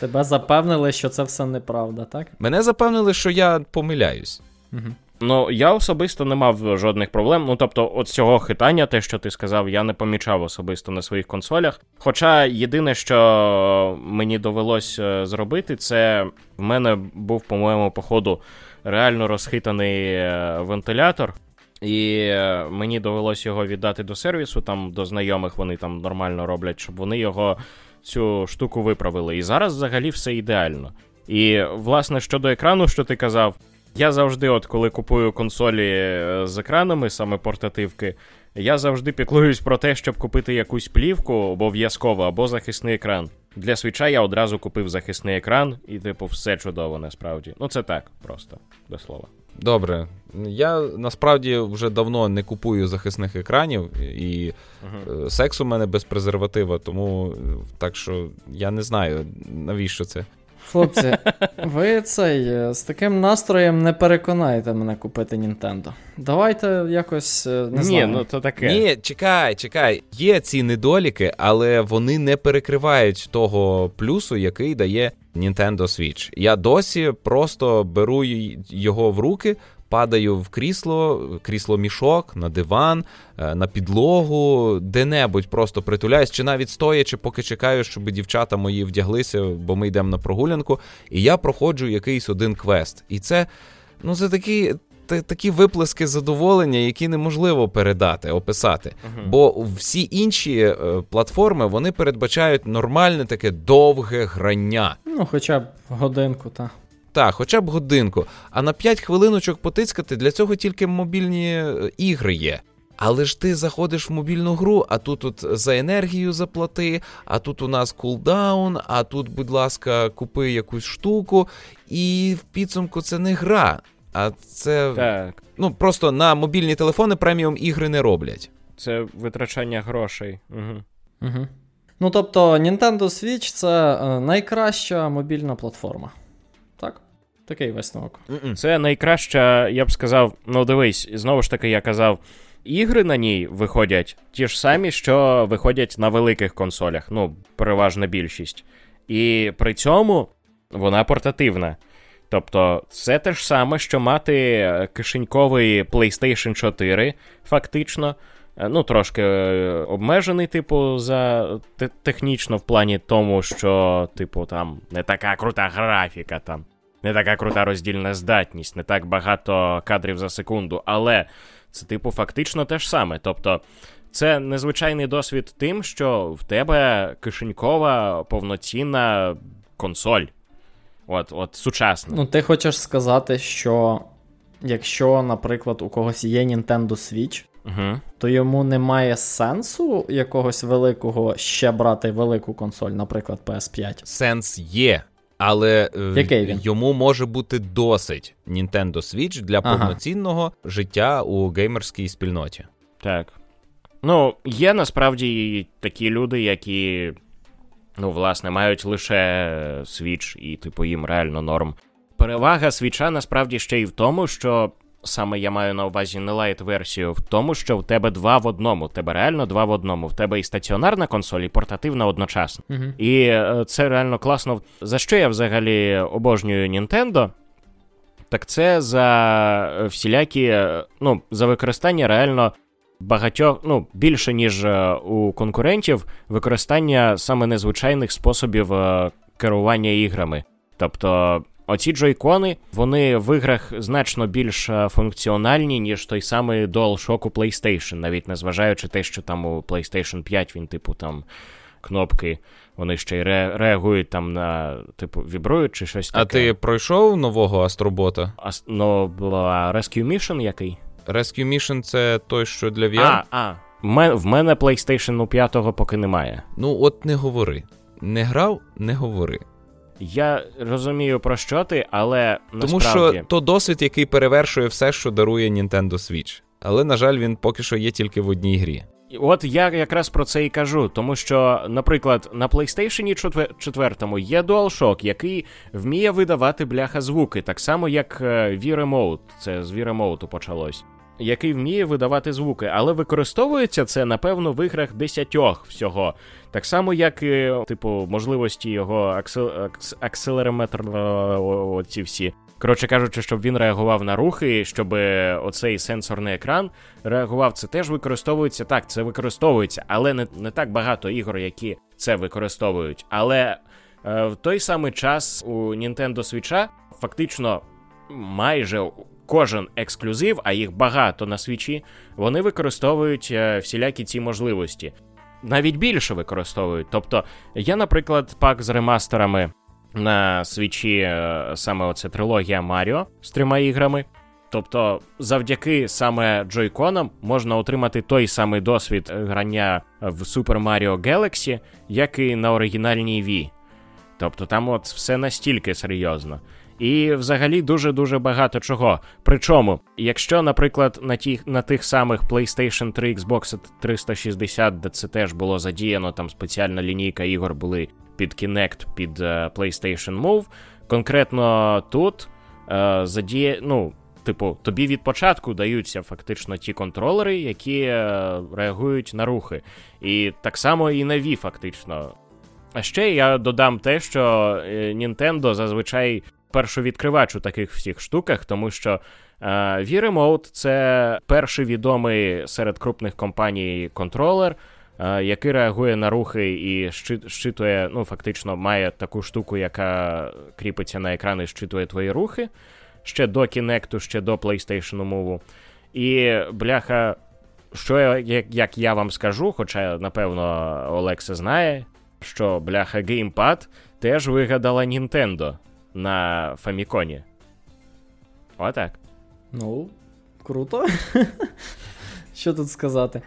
Speaker 3: Тебе запевнили, що це все неправда, так?
Speaker 1: Мене запевнили, що я помиляюсь.
Speaker 2: Угу. Ну, я особисто не мав жодних проблем. Ну, тобто, от цього хитання, те, що ти сказав, я не помічав особисто на своїх консолях. Хоча єдине, що мені довелось е, зробити, це в мене був, по-моєму, походу, реально розхитаний е, вентилятор. І е, мені довелось його віддати до сервісу, там до знайомих вони там нормально роблять, щоб вони його цю штуку виправили. І зараз взагалі все ідеально. І, власне, щодо екрану, що ти казав. Я завжди, от коли купую консолі е, з екранами, саме портативки, я завжди піклуюсь про те, щоб купити якусь плівку обов'язково або захисний екран. Для свіча я одразу купив захисний екран, і, типу, все чудово насправді. Ну, це так, просто до слова.
Speaker 1: Добре. Я насправді вже давно не купую захисних екранів, і uh секс у мене без презерватива, тому е, так що я не знаю, навіщо це.
Speaker 3: Хлопці, (laughs) ви цей е, з таким настроєм не переконаєте мене купити Нінтендо. Давайте якось е, не знаю.
Speaker 2: Ні, ну то таке.
Speaker 1: Ні, чекай, чекай. Є ці недоліки, але вони не перекривають того плюсу, який дає Nintendo Switch. Я досі просто беру його в руки, падаю в крісло, крісло мішок, на диван, е, на підлогу, де-небудь просто притуляюсь, чи навіть стоячи, поки чекаю, щоб дівчата мої вдяглися, бо ми йдемо на прогулянку, і я проходжу якийсь один квест. І це, ну, це такі. Такі виплески задоволення, які неможливо передати, описати. Uh-huh. Бо всі інші е, платформи вони передбачають нормальне таке довге грання.
Speaker 3: Ну, хоча б годинку, так.
Speaker 1: Так, хоча б годинку. А на 5 хвилиночок потискати для цього тільки мобільні е, ігри є. Але ж ти заходиш в мобільну гру, а тут от за енергію заплати, а тут у нас кулдаун, а тут, будь ласка, купи якусь штуку, і в підсумку це не гра. А це
Speaker 2: Так.
Speaker 1: ну просто на мобільні телефони преміум ігри не роблять.
Speaker 2: Це витрачання грошей. Угу.
Speaker 3: Угу. Ну тобто, Nintendo Switch це е, найкраща мобільна платформа. Так? Такий висновок.
Speaker 2: Це найкраща, я б сказав, ну дивись, знову ж таки, я казав, ігри на ній виходять ті ж самі, що виходять на великих консолях, ну, переважна більшість. І при цьому вона портативна. Тобто, це те ж саме, що мати е, кишеньковий PlayStation 4, фактично. Е, Ну, трошки е, обмежений, типу, за технічно в плані тому, що, типу, там не така крута графіка, там, не така крута роздільна здатність, не так багато кадрів за секунду, але це, типу, фактично те ж саме. Тобто, це незвичайний досвід тим, що в тебе кишенькова повноцінна консоль. От, от сучасна.
Speaker 3: Ну, ти хочеш сказати, що якщо, наприклад, у когось є Nintendo Switch,
Speaker 2: Угу.
Speaker 3: то йому немає сенсу якогось великого ще брати велику консоль, наприклад, PS5.
Speaker 1: Сенс є. Але е,
Speaker 3: Який він?
Speaker 1: йому може бути досить Nintendo Switch для
Speaker 3: Ага.
Speaker 1: повноцінного життя у геймерській спільноті.
Speaker 2: Так. Ну, є насправді такі люди, які, ну, власне, мають лише Switch, і, типу, їм реально норм. Перевага свіча насправді ще й в тому, що саме я маю на увазі не лайт-версію, в тому, що в тебе два в одному. В тебе реально два в одному. В тебе і стаціонарна консоль, і портативна одночасно.
Speaker 3: Угу.
Speaker 2: І е, це реально класно. За що я взагалі обожнюю Nintendo? Так це за всілякі, е, ну, за використання реально багатьох, ну, більше, ніж е, у конкурентів, використання саме незвичайних способів керування іграми. Тобто. Оці джойкони, вони в іграх значно більш е, функціональні, ніж той самий DualShock у PlayStation, навіть незважаючи те, що там у PlayStation 5 він, типу, там кнопки, вони ще й ре- реагують там на, типу, вібрують чи щось таке.
Speaker 1: А ти пройшов нового Астробота?
Speaker 2: А, с- ну, була Rescue Mission який?
Speaker 1: Rescue Mission це той, що для VR?
Speaker 2: А, а. В мене, в мене PlayStation 5 поки немає.
Speaker 1: Ну, от не говори. Не грав, не говори.
Speaker 2: Я розумію про що ти, але
Speaker 1: Тому
Speaker 2: насправді...
Speaker 1: що то досвід, який перевершує все, що дарує Nintendo Switch. Але, на жаль, він поки що є тільки в одній грі.
Speaker 2: От я якраз про це і кажу, тому що, наприклад, на PlayStation 4 є DualShock, який вміє видавати бляха звуки, так само як е, Wii Remote, це з Wii Remote почалось, який вміє видавати звуки, але використовується це, напевно, в іграх десятьох всього. Так само, як і, типу, можливості його аксел... акс... акселерометр, е, оці всі. Коротше кажучи, щоб він реагував на рухи, щоб оцей сенсорний екран реагував, це теж використовується. Так, це використовується, але не, не так багато ігор, які це використовують. Але е, в той самий час у Nintendo Switch фактично майже кожен ексклюзив, а їх багато на свічі, вони використовують е, всілякі ці можливості. Навіть більше використовують. Тобто, я, наприклад, пак з ремастерами на свічі е, саме оце трилогія Маріо з трьома іграми. Тобто, завдяки саме джойконам можна отримати той самий досвід грання в Super Mario Galaxy, як і на оригінальній Wii. Тобто там от все настільки серйозно. І взагалі дуже-дуже багато чого. Причому, якщо, наприклад, на тих, на тих самих PlayStation 3, Xbox 360, де це теж було задіяно, там спеціальна лінійка ігор були під Kinect, під е, PlayStation Move, конкретно тут е, задіє, ну, типу, тобі від початку даються фактично ті контролери, які е, реагують на рухи. І так само і на Wii, фактично. А ще я додам те, що е, Nintendo зазвичай першовідкривач у таких всіх штуках, тому що е, Wii Remote — це перший відомий серед крупних компаній контролер, е, який реагує на рухи і щитує, ну, фактично, має таку штуку, яка кріпиться на екран і щитує твої рухи. Ще до Kinect, ще до PlayStation Move. І, бляха, що я, як, як я вам скажу, хоча, напевно, Олекса знає, що бляха геймпад теж вигадала Nintendo. На Фаміконі. Отак.
Speaker 3: Ну, круто. (laughs) Що тут сказати?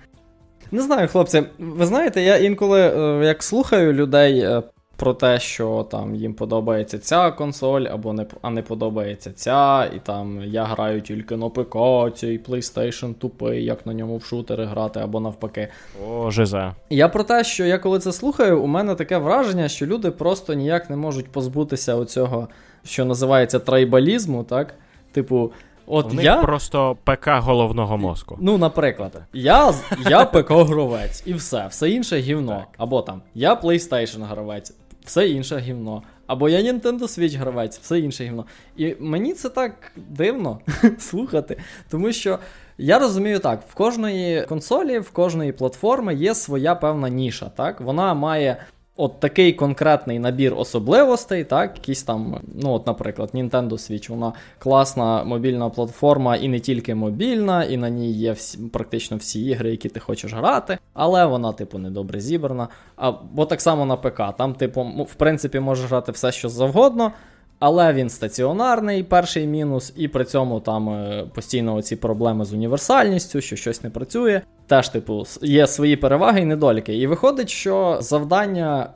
Speaker 3: Не знаю, хлопці. Ви знаєте, я інколи е, як слухаю людей е, про те, що там їм подобається ця консоль, або не а не подобається ця, і там я граю тільки на ПК, цей PlayStation тупий, як на ньому в шутери грати, або навпаки.
Speaker 2: О, жиза.
Speaker 3: Я про те, що я коли це слухаю, у мене таке враження, що люди просто ніяк не можуть позбутися оцього, що називається трайбалізму, так? Типу. От
Speaker 2: У них
Speaker 3: я
Speaker 2: просто ПК головного мозку.
Speaker 3: Ну, наприклад, я я ПК-гравець, і все, все інше гівно.
Speaker 2: Так.
Speaker 3: Або там я PlayStation гравець, все інше гівно. Або я Nintendo Switch гравець, все інше гівно. І мені це так дивно (laughs) слухати, тому що я розумію так: в кожної консолі, в кожної платформи є своя певна ніша. так? Вона має. От такий конкретний набір особливостей, так, якісь там, ну, от, наприклад, Nintendo Switch, вона класна мобільна платформа, і не тільки мобільна, і на ній є всі, практично всі ігри, які ти хочеш грати, але вона, типу, недобре зібрана. Або Бо так само на ПК. Там, типу, в принципі, можеш грати все, що завгодно. Але він стаціонарний, перший мінус, і при цьому там е, постійно оці проблеми з універсальністю, що щось не працює. Теж, типу, є свої переваги і недоліки. І виходить, що завдання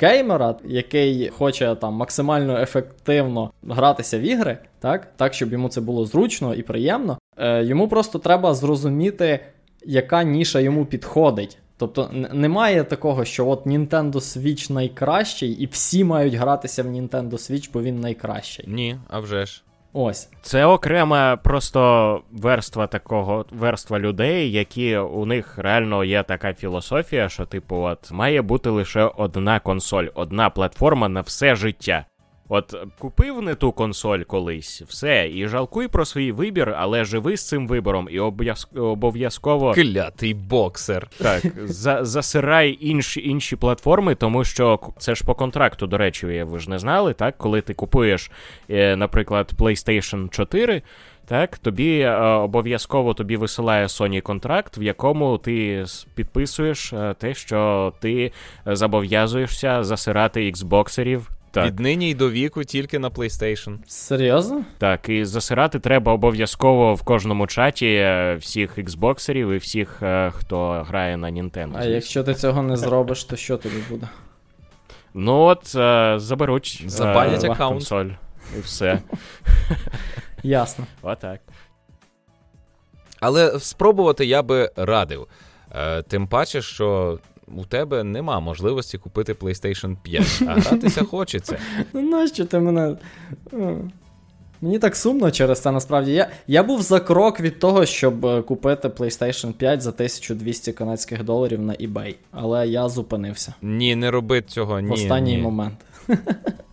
Speaker 3: геймера, який хоче там максимально ефективно гратися в ігри, так, так щоб йому це було зручно і приємно, е, йому просто треба зрозуміти, яка ніша йому підходить. Тобто немає такого, що от Nintendo Switch найкращий, і всі мають гратися в Nintendo Switch, бо він найкращий.
Speaker 1: Ні, а вже ж.
Speaker 3: Ось.
Speaker 2: Це окрема просто верства такого верства людей, які у них реально є така філософія, що, типу, от має бути лише одна консоль, одна платформа на все життя. От купив не ту консоль колись, все, і жалкуй про свій вибір, але живи з цим вибором і обов'яз- обов'язково
Speaker 1: Клятий боксер.
Speaker 2: так (laughs) за, засирай інші інші платформи, тому що це ж по контракту, до речі, ви ж не знали, так? Коли ти купуєш, е, наприклад, PlayStation 4, так, тобі е, обов'язково тобі висилає Sony контракт, в якому ти підписуєш е, те, що ти е, зобов'язуєшся засирати Xboxерів. Так,
Speaker 1: Віднині й до віку тільки на PlayStation.
Speaker 3: Серйозно?
Speaker 2: так, і засирати треба обов'язково в кожному чаті е, всіх Xboxерів і всіх, е, хто грає на Nintendo.
Speaker 3: А якщо ти цього не зробиш, то що тобі буде?
Speaker 2: Ну от е, заберуть
Speaker 1: Забанять
Speaker 2: е,
Speaker 1: аккаунт.
Speaker 2: консоль. І все. (laughs)
Speaker 3: Ясно.
Speaker 2: Отак.
Speaker 1: Але спробувати я би радив. Е, тим паче, що у тебе нема можливості купити PlayStation 5, а гратися хочеться.
Speaker 3: Ну нащо ти мене. Е, Мені так сумно через це насправді. Я, я був за крок від того, щоб е, купити PlayStation 5 за 1200 канадських доларів на eBay, але я зупинився
Speaker 1: Ні, не роби цього. Ні,
Speaker 3: в останній
Speaker 1: ні.
Speaker 3: момент.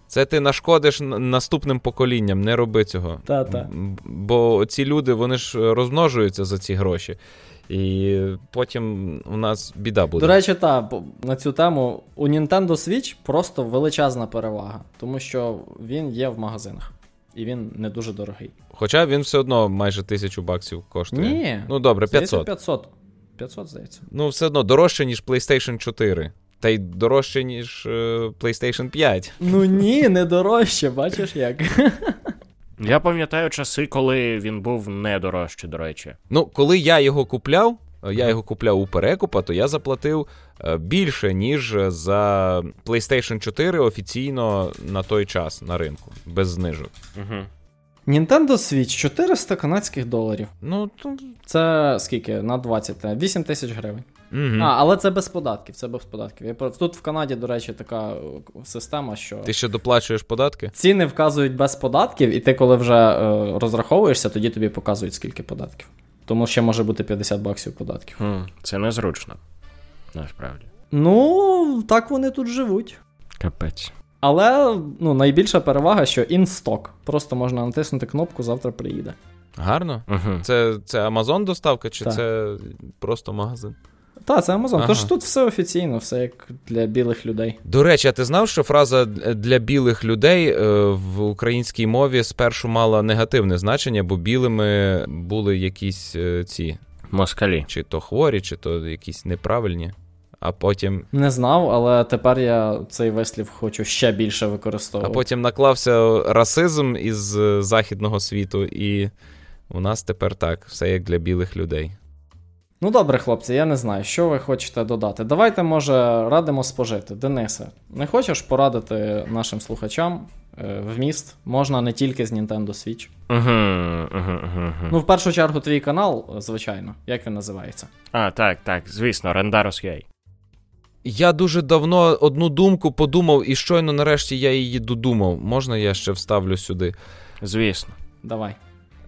Speaker 1: Це ти нашкодиш наступним поколінням, не роби цього.
Speaker 3: Та-та.
Speaker 1: Бо ці люди вони ж розмножуються за ці гроші. І потім у нас біда буде.
Speaker 3: До речі, та, на цю тему у Nintendo Switch просто величезна перевага, тому що він є в магазинах. І він не дуже дорогий.
Speaker 1: Хоча він все одно майже тисячу баксів коштує.
Speaker 3: Ні.
Speaker 1: Ну добре,
Speaker 3: Здається,
Speaker 1: 500.
Speaker 3: 500. 500, здається.
Speaker 1: Ну, все одно дорожче, ніж PlayStation 4. Та й дорожче, ніж е, PlayStation 5.
Speaker 3: Ну ні, не дорожче, бачиш як.
Speaker 2: Я пам'ятаю часи, коли він був не дорожчий, до речі.
Speaker 1: Ну, коли я його купляв, е, я його купляв у перекупа, то я заплатив е, більше, ніж за PlayStation 4 офіційно на той час на ринку, без знижок.
Speaker 2: Угу.
Speaker 3: Nintendo Switch 400 канадських доларів.
Speaker 1: Ну, то...
Speaker 3: Це скільки? На 20, 8 тисяч гривень.
Speaker 1: Угу.
Speaker 3: А, але це без податків. Це без податків. Я Тут в Канаді, до речі, така е, система, що
Speaker 1: Ти ще доплачуєш податки?
Speaker 3: ціни вказують без податків, і ти, коли вже е, розраховуєшся, тоді тобі показують скільки податків. Тому ще може бути 50 баксів податків.
Speaker 2: Це незручно. Насправді.
Speaker 3: Ну, так вони тут живуть.
Speaker 2: Капець.
Speaker 3: Але ну, найбільша перевага, що stock. Просто можна натиснути кнопку, завтра приїде.
Speaker 1: Гарно.
Speaker 2: Угу.
Speaker 1: Це, це Amazon доставка, чи
Speaker 3: Так.
Speaker 1: це просто магазин?
Speaker 3: Та, це Amazon.
Speaker 1: Ага.
Speaker 3: Тож тут все офіційно, все як для білих людей.
Speaker 1: До речі, а ти знав, що фраза для білих людей е, в українській мові спершу мала негативне значення, бо білими були якісь е, ці,
Speaker 2: Москалі.
Speaker 1: чи то хворі, чи то якісь неправильні. а потім.
Speaker 3: Не знав, але тепер я цей вислів хочу ще більше використовувати.
Speaker 1: А потім наклався расизм із е, західного світу, і у нас тепер так, все як для білих людей.
Speaker 3: Ну добре, хлопці, я не знаю, що ви хочете додати. Давайте, може, радимо спожити. Денисе, не хочеш порадити нашим слухачам е, вміст? Можна не тільки з Nintendo Switch.
Speaker 2: Угу, угу, угу.
Speaker 3: Ну, в першу чергу, твій канал, звичайно. Як він називається?
Speaker 2: А, так, так, звісно, Рендарос Яй.
Speaker 1: Я дуже давно одну думку подумав, і щойно нарешті я її додумав. Можна я ще вставлю сюди?
Speaker 2: Звісно.
Speaker 3: Давай.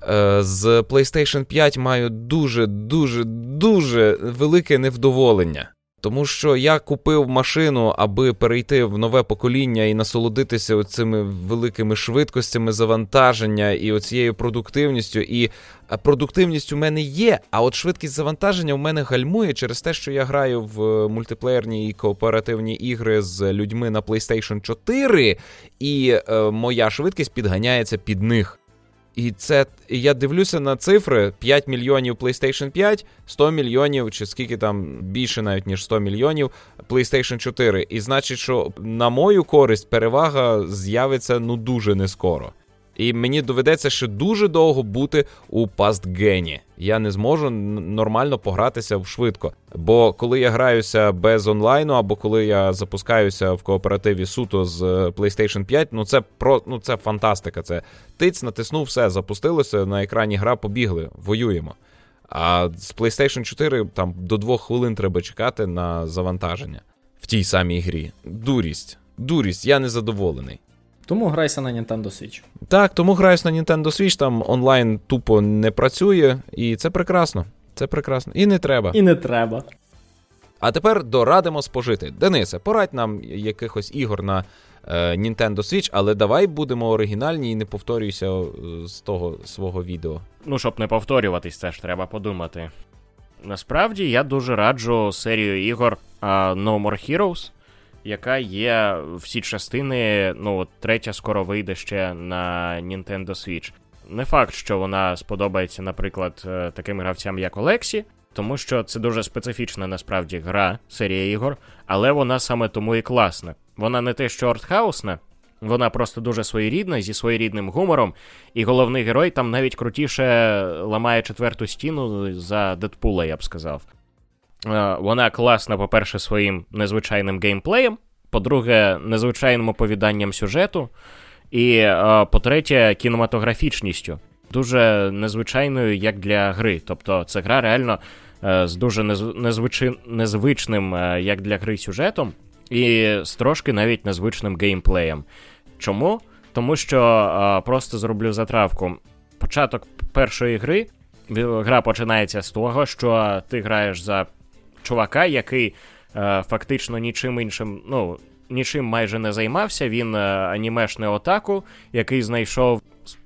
Speaker 1: Е, з PlayStation 5 маю дуже, дуже, велике невдоволення. Тому що я купив машину, аби перейти в нове покоління і насолодитися цими великими швидкостями завантаження і оцією продуктивністю. І продуктивність у мене є, а от швидкість завантаження у мене гальмує через те, що я граю в мультиплеєрні і кооперативні ігри з людьми на PlayStation 4, і е, моя швидкість підганяється під них. І це я дивлюся на цифри: 5 мільйонів PlayStation 5, 100 мільйонів, чи скільки там більше навіть ніж 100 мільйонів PlayStation 4. І значить, що на мою користь перевага з'явиться ну дуже не скоро. І мені доведеться ще дуже довго бути у пастгені. Я не зможу нормально погратися в швидко. Бо коли я граюся без онлайну, або коли я запускаюся в кооперативі суто з е, PlayStation 5, ну це про ну це фантастика. Це тиць, натиснув, все, запустилося на екрані гра, побігли, воюємо. А з PlayStation 4 там до двох хвилин треба чекати на завантаження в тій самій грі. Дурість, дурість, я не задоволений.
Speaker 3: Тому грайся на Nintendo Switch.
Speaker 1: Так, тому граюсь на Nintendo Switch, там онлайн тупо не працює, і це прекрасно. Це прекрасно. І не треба.
Speaker 3: І не треба.
Speaker 1: А тепер дорадимо спожити. Денисе, порадь нам якихось ігор на е, Nintendo Switch, але давай будемо оригінальні і не повторюйся е, з того свого відео.
Speaker 2: Ну, щоб не повторюватись, це ж треба подумати. Насправді я дуже раджу серію ігор uh, No More Heroes яка є всі частини. Ну, третя скоро вийде ще на Nintendo Switch. Не факт, що вона сподобається, наприклад, е, таким гравцям, як Олексі, тому що це дуже специфічна насправді гра, серія ігор, але вона саме тому і класна. Вона не те, що артхаусна, вона просто дуже своєрідна, зі своєрідним гумором, і головний герой там навіть крутіше ламає четверту стіну за Дедпула, я б сказав. Е, вона класна, по-перше, своїм незвичайним геймплеєм, по-друге, незвичайним оповіданням сюжету, і е, по-третє, кінематографічністю. Дуже незвичайною, як для гри. Тобто, це гра реально е, з дуже незвичай... незвичним, як для гри сюжетом, і з трошки навіть незвичним геймплеєм. Чому? Тому що просто зроблю затравку. Початок першої гри. Гра починається з того, що ти граєш за чувака, який е, фактично нічим іншим, ну, нічим майже не займався. Він е, анімешний отаку, який знайшов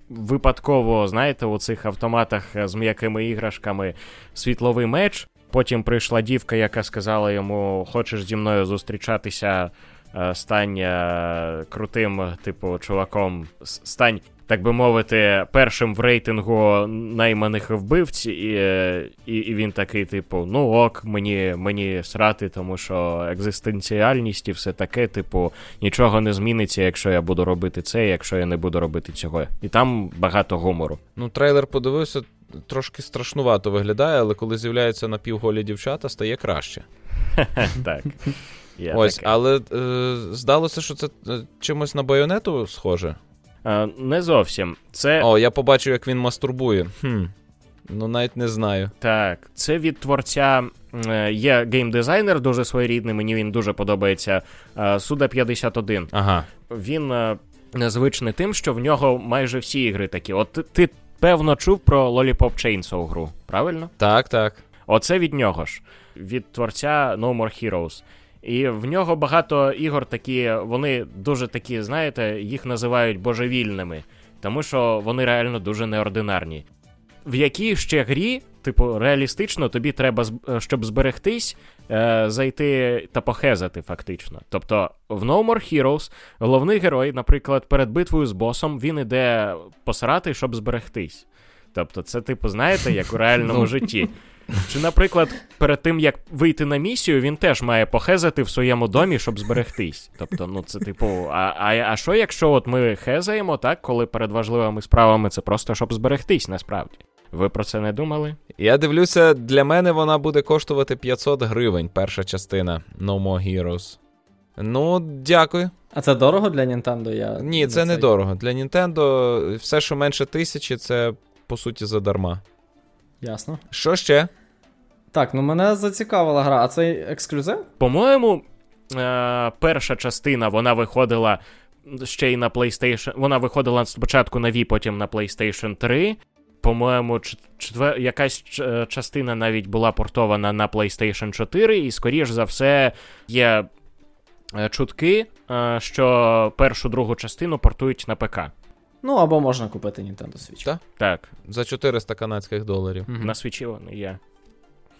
Speaker 2: випадково, знаєте, у цих автоматах з м'якими іграшками світловий меч. Потім прийшла дівка, яка сказала йому: Хочеш зі мною зустрічатися, е, стань е, крутим, типу, чуваком, стань так би мовити, першим в рейтингу найманих вбивць, і і, і він такий, типу, ну ок, мені мені срати, тому що екзистенціальність і все таке, типу, нічого не зміниться, якщо я буду робити це, якщо я не буду робити цього. І там багато гумору.
Speaker 1: Ну, трейлер подивився, трошки страшнувато виглядає, але коли з'являються напівголі дівчата, стає краще. (laughs)
Speaker 2: Так.
Speaker 1: Ось, але е, здалося, що це е, чимось на Байонету схоже.
Speaker 2: Е, не зовсім. Це...
Speaker 1: О, я побачив, як він мастурбує. Хм. Ну, навіть не знаю.
Speaker 2: Так, це від творця. Е, є геймдизайнер дуже своєрідний, мені він дуже подобається. Е, Суда 51.
Speaker 1: Ага.
Speaker 2: Він незвичний тим, що в нього майже всі ігри такі. От ти певно чув про Lollipop Chainsaw гру, правильно?
Speaker 1: Так, так.
Speaker 2: Оце від нього ж, від творця No More Heroes. І в нього багато ігор такі, вони дуже такі, знаєте, їх називають божевільними, тому що вони реально дуже неординарні. В якій ще грі, типу, реалістично тобі треба, е, щоб зберегтись, е, зайти та похезати, фактично. Тобто, в No More Heroes головний герой, наприклад, перед битвою з босом, він іде посрати, щоб зберегтись. Тобто, це, типу, знаєте, як у (laughs) реальному ну, житті. Чи, наприклад, перед тим як вийти на місію, він теж має похезати в своєму домі, щоб зберегтись. Тобто, ну це типу, а а, а що, якщо от ми хезаємо, так, коли перед важливими справами це просто щоб зберегтись, насправді? Ви про це не думали?
Speaker 1: Я дивлюся, для мене вона буде коштувати 500 гривень, перша частина No More Heroes. Ну, дякую.
Speaker 3: А це дорого для Nintendo? Я
Speaker 1: Ні, це не дорого. Для Nintendo все, що менше тисячі, це по суті задарма.
Speaker 3: Ясно.
Speaker 1: Що ще?
Speaker 3: Так, ну мене зацікавила гра, а це ексклюзив?
Speaker 2: По-моєму, е- перша частина вона виходила ще й на PlayStation. Вона виходила спочатку на Wii, потім на PlayStation 3. По-моєму, четвер... якась частина навіть була портована на PlayStation 4, і, скоріш за все, є е, чутки, е, що першу другу частину портують на ПК.
Speaker 3: Ну, або можна купити Nintendo Switch.
Speaker 1: Так?
Speaker 2: Так.
Speaker 1: За 400 канадських доларів.
Speaker 2: Mm-hmm. На свічі вони є.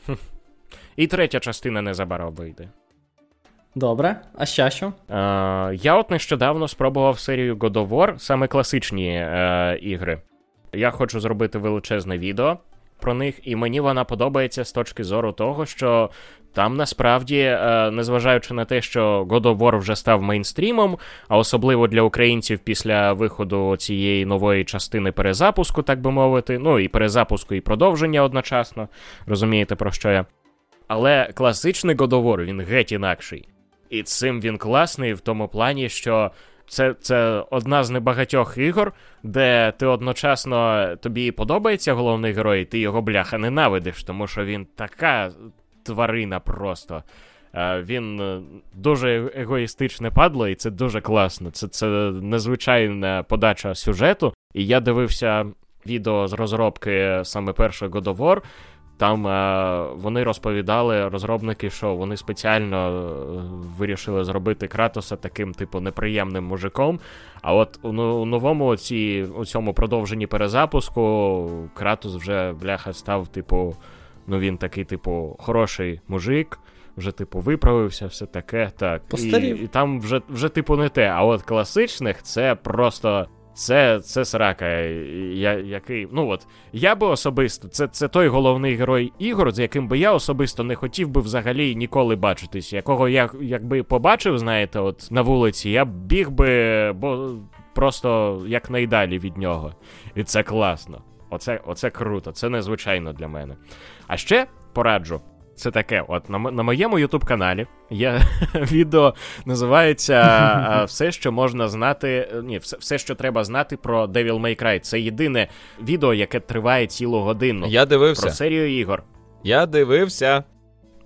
Speaker 2: (laughs) І третя частина незабаром вийде.
Speaker 3: Добре, а ще що?
Speaker 2: Е, Я от нещодавно спробував серію God of War, саме класичні е, ігри. Я хочу зробити величезне відео про них, і мені вона подобається з точки зору того, що там насправді, е, незважаючи на те, що God of War вже став мейнстрімом, а особливо для українців після виходу цієї нової частини перезапуску, так би мовити, ну і перезапуску, і продовження одночасно, розумієте, про що я. Але класичний God of War, він геть інакший. І цим він класний в тому плані, що це це одна з небагатьох ігор, де ти одночасно тобі подобається головний герой, і ти його бляха ненавидиш, тому що він така тварина просто. Він е, дуже егоїстичне падло, і це дуже класно. Це це незвичайна подача сюжету. І я дивився відео з розробки саме першого God of War, там е, вони розповідали розробники, що вони спеціально е, вирішили зробити Кратоса таким, типу, неприємним мужиком. А от у, у новому ці, у цьому продовженні перезапуску Кратос вже бляха став, типу, ну він такий, типу, хороший мужик. Вже, типу, виправився, все таке. так. І, і там вже, вже, типу, не те. А от класичних це просто це це срака, я, який. Ну от, я би особисто, це це той головний герой ігор, з яким би я особисто не хотів би взагалі ніколи бачитись. Якого я якби побачив, знаєте, от на вулиці, я біг би, бо просто якнайдалі від нього. І це класно. Оце, Оце круто, це незвичайно для мене. А ще пораджу. Це таке, от на на моєму ютуб-каналі є (laughs) відео, називається (laughs) Все, що можна знати. Ні, все, все, що треба знати про Devil May Cry. Це єдине відео, яке триває цілу годину.
Speaker 1: Я дивився.
Speaker 2: Про серію ігор.
Speaker 1: Я дивився.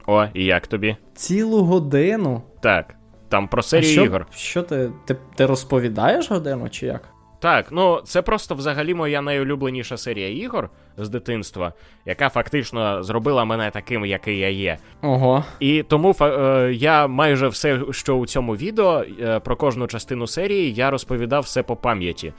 Speaker 2: О, і як тобі?
Speaker 3: Цілу годину?
Speaker 2: Так. Там про серію
Speaker 3: а що,
Speaker 2: ігор.
Speaker 3: Що ти, ти? Ти розповідаєш годину, чи як?
Speaker 2: Так, ну це просто взагалі моя найулюбленіша серія ігор з дитинства, яка фактично зробила мене таким, який я є.
Speaker 3: Ого.
Speaker 2: І тому е, я майже все, що у цьому відео е, про кожну частину серії, я розповідав все по пам'яті.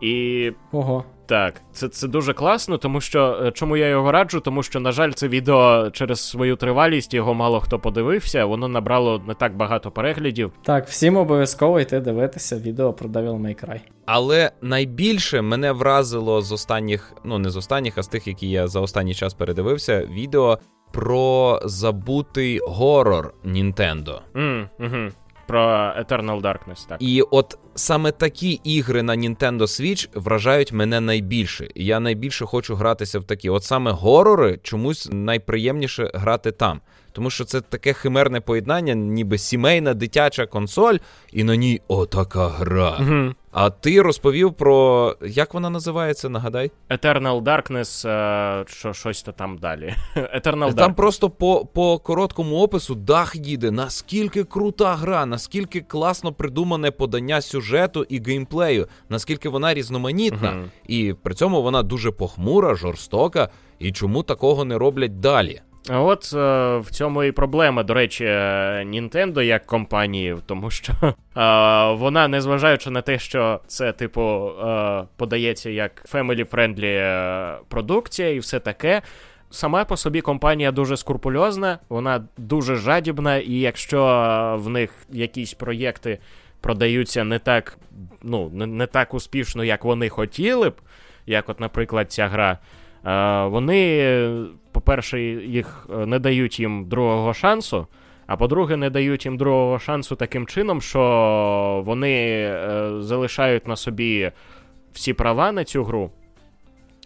Speaker 2: І
Speaker 3: Ого.
Speaker 2: Так, це це дуже класно, тому що е, чому я його раджу? Тому що, на жаль, це відео через свою тривалість його мало хто подивився, воно набрало не так багато переглядів.
Speaker 3: Так, всім обов'язково йти дивитися відео про Devil May Cry.
Speaker 1: Але найбільше мене вразило з останніх, ну не з останніх, а з тих, які я за останній час передивився, відео про забутий горор Нінтендо.
Speaker 2: Mm, угу про Eternal Darkness, так.
Speaker 1: І от саме такі ігри на Nintendo Switch вражають мене найбільше. Я найбільше хочу гратися в такі. От саме горори чомусь найприємніше грати там. Тому що це таке химерне поєднання, ніби сімейна дитяча консоль, і на ній отака гра.
Speaker 2: Угу.
Speaker 1: А ти розповів про як вона називається? Нагадай?
Speaker 2: Eternal Darkness, е, що щось то там далі. (laughs) Eternal Darkness.
Speaker 1: Там просто по по короткому опису дах їде. Наскільки крута гра, наскільки класно придумане подання сюжету і геймплею, наскільки вона різноманітна, угу. і при цьому вона дуже похмура, жорстока. І чому такого не роблять далі?
Speaker 2: От е, в цьому і проблема, до речі, Nintendo як компанії, тому що (laughs) е, вона, незважаючи на те, що це, типу, е, подається як family-friendly е, продукція і все таке. Сама по собі компанія дуже скрупульозна, вона дуже жадібна, і якщо в них якісь проєкти продаються не так, ну, не, так успішно, як вони хотіли б, як, от, наприклад, ця гра Е, вони, по-перше, їх е, не дають їм другого шансу. А по-друге, не дають їм другого шансу таким чином, що вони е, залишають на собі всі права на цю гру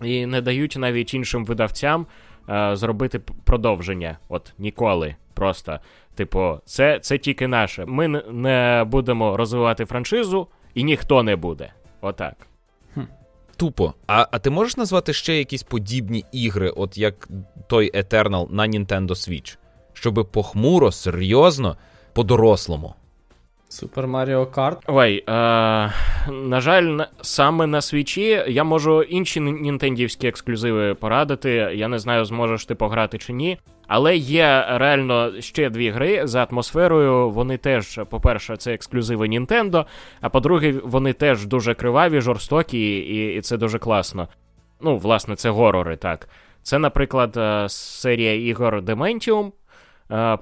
Speaker 2: і не дають навіть іншим видавцям е, зробити продовження. От ніколи. Просто, типу, це це тільки наше. Ми не будемо розвивати франшизу, і ніхто не буде. Отак.
Speaker 1: Тупо. А а ти можеш назвати ще якісь подібні ігри, от як той Eternal на Nintendo Switch? Щоби похмуро, серйозно, по-дорослому.
Speaker 3: Супер Маріо Карт.
Speaker 2: Ой, е, на жаль, саме на свічі я можу інші нінтендівські ексклюзиви порадити. Я не знаю, зможеш ти пограти чи ні. Але є реально ще дві гри за атмосферою. Вони теж, по-перше, це ексклюзиви Нінтендо, а по-друге, вони теж дуже криваві, жорстокі, і, і це дуже класно. Ну, власне, це горори, так. Це, наприклад, е, серія ігор Dementium,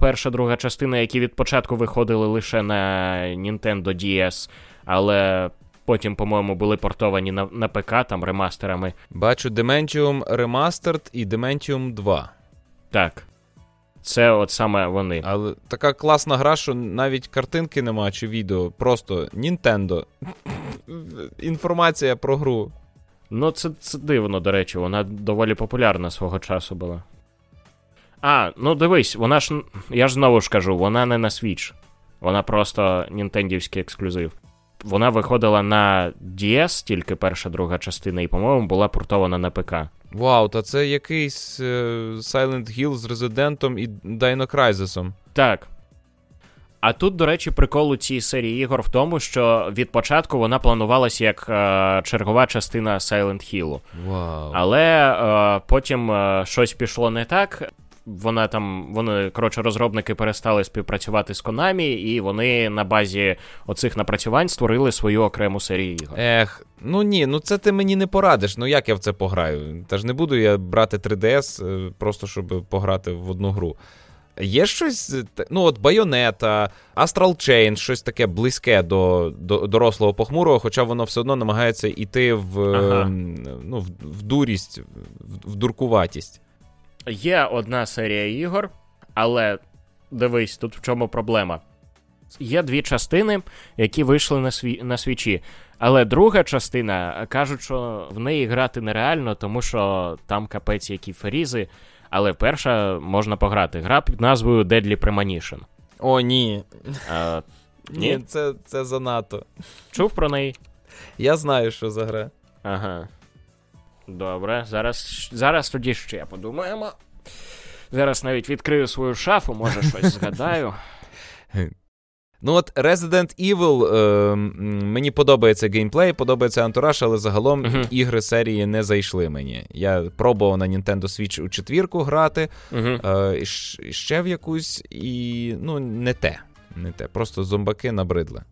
Speaker 2: перша друга частина, які від початку виходили лише на Nintendo DS, але. Потім, по-моєму, були портовані на на ПК там ремастерами.
Speaker 1: Бачу Dementium Remastered і Dementium 2.
Speaker 2: Так. Це от саме вони.
Speaker 1: Але така класна гра, що навіть картинки нема чи відео. Просто Nintendo. Інформація про гру.
Speaker 2: Ну, це це дивно, до речі, вона доволі популярна свого часу була. А, ну дивись, вона ж. Я ж знову ж кажу, вона не на Switch. Вона просто нінтендівський ексклюзив. Вона виходила на DS, тільки перша друга частина, і, по-моєму, була портована на ПК.
Speaker 1: Вау, та це якийсь uh, Silent Hill з Резидентом і Dino Crisis.
Speaker 2: Так. А тут, до речі, прикол у цій серії ігор в тому, що від початку вона планувалася як е, чергова частина Silent Hill.
Speaker 1: Вау.
Speaker 2: Але е, потім е, щось пішло не так вона там, вони, коротше, розробники перестали співпрацювати з Konami, і вони на базі оцих напрацювань створили свою окрему серію ігор.
Speaker 1: Ех, ну ні, ну це ти мені не порадиш. Ну як я в це пограю? Та ж не буду я брати 3DS е, просто щоб пограти в одну гру. Є щось, ну от Байонета, Astral Chain, щось таке близьке до до дорослого похмурого, хоча воно все одно намагається йти в ага. ну, в, в дурість, в, в дуркуватість.
Speaker 2: Є одна серія ігор, але дивись, тут в чому проблема. Є дві частини, які вийшли на сві... на свічі. Але друга частина кажуть, що в неї грати нереально, тому що там капець які ферізи. Але перша можна пограти. Гра під назвою Deadly Premonition.
Speaker 1: О, ні.
Speaker 2: А,
Speaker 1: Ні, це це занадто.
Speaker 2: Чув про неї?
Speaker 1: Я знаю, що за гра.
Speaker 2: Ага. Добре, зараз зараз тоді ще подумаємо. Зараз навіть відкрию свою шафу, може щось (laughs) згадаю.
Speaker 1: Ну, от Resident Evil, е, мені подобається геймплей, подобається антураж, але загалом uh-huh. ігри серії не зайшли мені. Я пробував на Nintendo Switch у четвірку грати, uh-huh. е, ще в якусь, і ну, не те. Не те. Просто зомбаки набридли.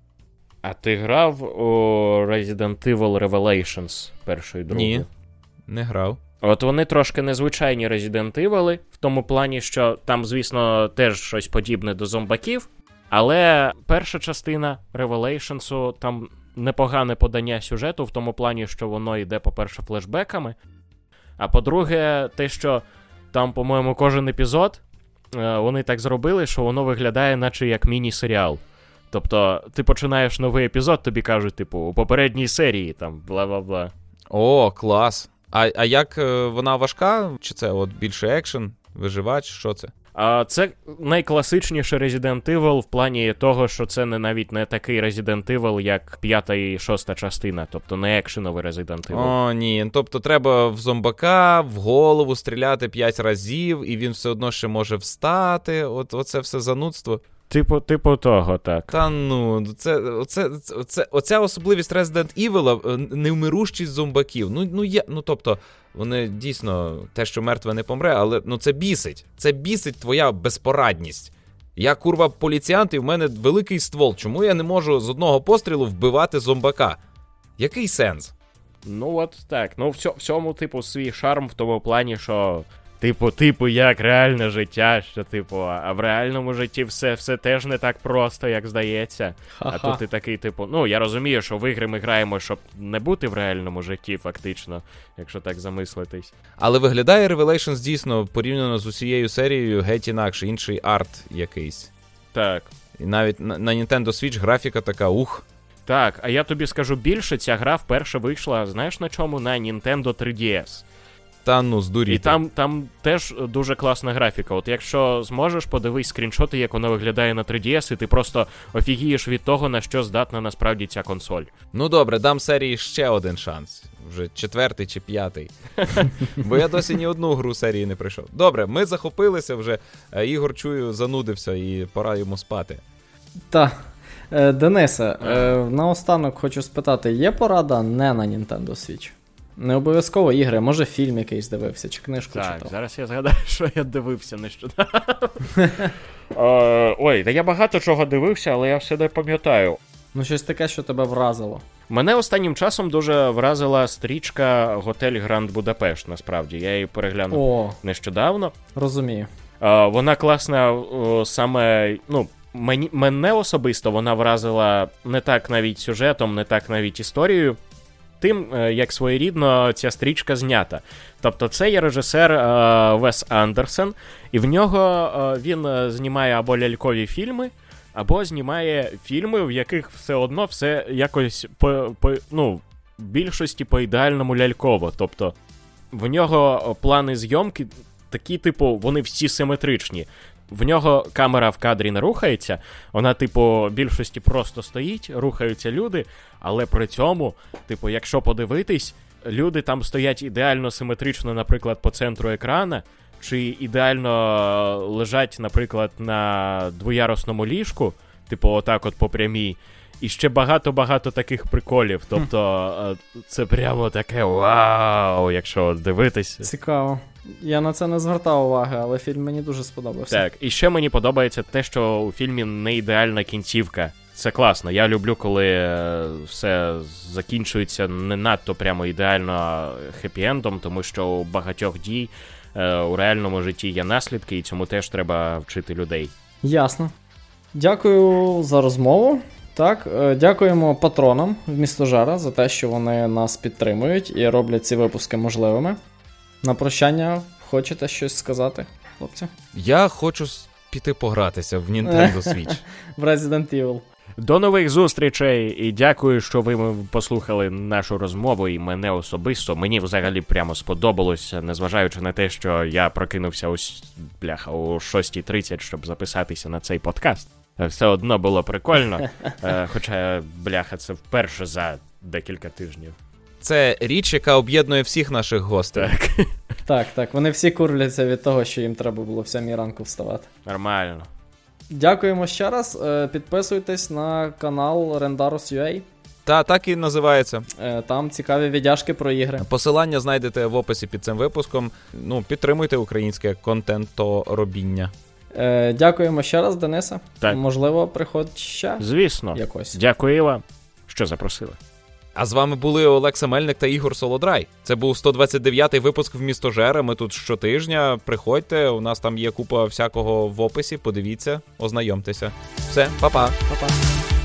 Speaker 2: А ти грав у Resident Evil Revelations першої другої?
Speaker 1: Ні не грав.
Speaker 2: От вони трошки незвичайні Resident Evil, в тому плані, що там, звісно, теж щось подібне до зомбаків. Але перша частина Revelations, там непогане подання сюжету, в тому плані, що воно йде, по-перше, флешбеками. А по-друге, те, що там, по-моєму, кожен епізод е, вони так зробили, що воно виглядає, наче як міні-серіал. Тобто, ти починаєш новий епізод, тобі кажуть, типу, у попередній серії, там, бла бла бла.
Speaker 1: О, клас. А а як е, вона важка? Чи це от більше екшен, виживач? Що це?
Speaker 2: А Це найкласичніше Resident Evil в плані того, що це не навіть не такий Resident Evil, як п'ята і шоста частина, тобто не екшеновий Resident Evil.
Speaker 1: О, ні. Тобто треба в зомбака в голову стріляти п'ять разів, і він все одно ще може встати. От Оце все занудство.
Speaker 2: Типу, типу того, так.
Speaker 1: Та ну, це, оце, оце, оця особливість Resident Evil е, невмирущість зомбаків. Ну, ну, є, ну тобто, вони дійсно те, що мертве не помре, але ну це бісить. Це бісить твоя безпорадність. Я курва поліціант, і в мене великий ствол. Чому я не можу з одного пострілу вбивати зомбака? Який сенс?
Speaker 2: Ну, от так. Ну, в цьому, типу, свій шарм в тому плані, що Типу, типу, як реальне життя, що, типу, а в реальному житті все все теж не так просто, як здається.
Speaker 3: Ха-ха.
Speaker 2: А тут ти такий, типу, ну я розумію, що в ігри ми граємо, щоб не бути в реальному житті, фактично, якщо так замислитись.
Speaker 1: Але виглядає Revelations дійсно порівняно з усією серією геть інакше, інший арт якийсь.
Speaker 2: Так.
Speaker 1: І навіть на, на Nintendo Switch графіка така ух.
Speaker 2: Так, а я тобі скажу більше, ця гра вперше вийшла, знаєш на чому? На Nintendo 3DS.
Speaker 1: Та ну здуріти.
Speaker 2: І там, там теж дуже класна графіка. От якщо зможеш, подивись скріншоти, як вона виглядає на 3DS, і ти просто офігієш від того, на що здатна насправді ця консоль.
Speaker 1: Ну добре, дам серії ще один шанс. Вже четвертий чи п'ятий. (laughs) Бо я досі ні одну гру серії не пройшов. Добре, ми захопилися вже. Е, Ігор чую, занудився і пора йому спати.
Speaker 3: Та. Е, Денисе, е, наостанок хочу спитати: є порада не на Nintendo Switch? Не обов'язково ігри, може фільм якийсь дивився, чи книжку
Speaker 2: Так,
Speaker 3: читав.
Speaker 2: зараз я згадаю, (laughs) що я дивився нещодавно. (laughs) Е, Ой, та я багато чого дивився, але я все не пам'ятаю.
Speaker 3: Ну, щось таке, що тебе вразило.
Speaker 2: Мене останнім часом дуже вразила стрічка Готель Гранд Будапешт, насправді. Я її переглянув
Speaker 3: О,
Speaker 2: нещодавно.
Speaker 3: розумію.
Speaker 2: Е, Вона класна о, саме. ну, мені, мене особисто вона вразила не так навіть сюжетом, не так навіть історією. Тим, е, як своєрідно ця стрічка знята. Тобто, це є режисер е, Вес Андерсен, і в нього е, він знімає або лялькові фільми, або знімає фільми, в яких все одно все якось по, по ну, більшості по ідеальному ляльково. Тобто, в нього плани зйомки такі, типу, вони всі симетричні. В нього камера в кадрі не рухається, вона, типу, більшості просто стоїть, рухаються люди, але при цьому, типу, якщо подивитись, люди там стоять ідеально симетрично, наприклад, по центру екрана, чи ідеально лежать, наприклад, на двоярусному ліжку, типу, отак, от по прямій. І ще багато-багато таких приколів. Тобто, е, це прямо таке вау, якщо дивитись.
Speaker 3: Цікаво. Я на це не звертав уваги, але фільм мені дуже сподобався.
Speaker 2: Так, і ще мені подобається те, що у фільмі не ідеальна кінцівка. Це класно. Я люблю, коли е, все закінчується не надто прямо ідеально хеппі-ендом, тому що у багатьох дій е, у реальному житті є наслідки, і цьому теж треба вчити людей.
Speaker 3: Ясно. Дякую за розмову. Так, е, дякуємо патронам в місто Жара за те, що вони нас підтримують і роблять ці випуски можливими. На прощання хочете щось сказати, хлопці?
Speaker 1: Я хочу піти погратися в Nintendo Switch. (laughs)
Speaker 3: В Resident Evil.
Speaker 2: До нових зустрічей і дякую, що ви послухали нашу розмову і мене особисто. Мені взагалі прямо сподобалося, незважаючи на те, що я прокинувся ось бляха о 6.30, щоб записатися на цей подкаст. Е, Все одно було прикольно. (laughs) Е, Хоча, бляха, це вперше за декілька тижнів.
Speaker 1: Це річ, яка об'єднує всіх наших гостей.
Speaker 2: Так,
Speaker 3: Так, так, вони всі курляться від того, що їм треба було в 7 ранку вставати.
Speaker 2: нормально.
Speaker 3: Дякуємо ще раз. Е, Підписуйтесь на канал Rendarus.ua.
Speaker 1: Та так і називається.
Speaker 3: Е, Там цікаві віддяшки про ігри.
Speaker 1: Посилання знайдете в описі під цим випуском. Ну, підтримуйте українське контенторобіння.
Speaker 3: Е, Дякуємо ще раз, Денисе.
Speaker 2: Так.
Speaker 3: Можливо, приходь ще
Speaker 2: Звісно.
Speaker 3: якось.
Speaker 2: Дякую вам, що запросили.
Speaker 1: А з вами були Олекса Мельник та Ігор Солодрай. Це був 129-й випуск в містожера. Ми тут щотижня. Приходьте, у нас там є купа всякого в описі. Подивіться, ознайомтеся. Все, па-па.
Speaker 3: Па-па.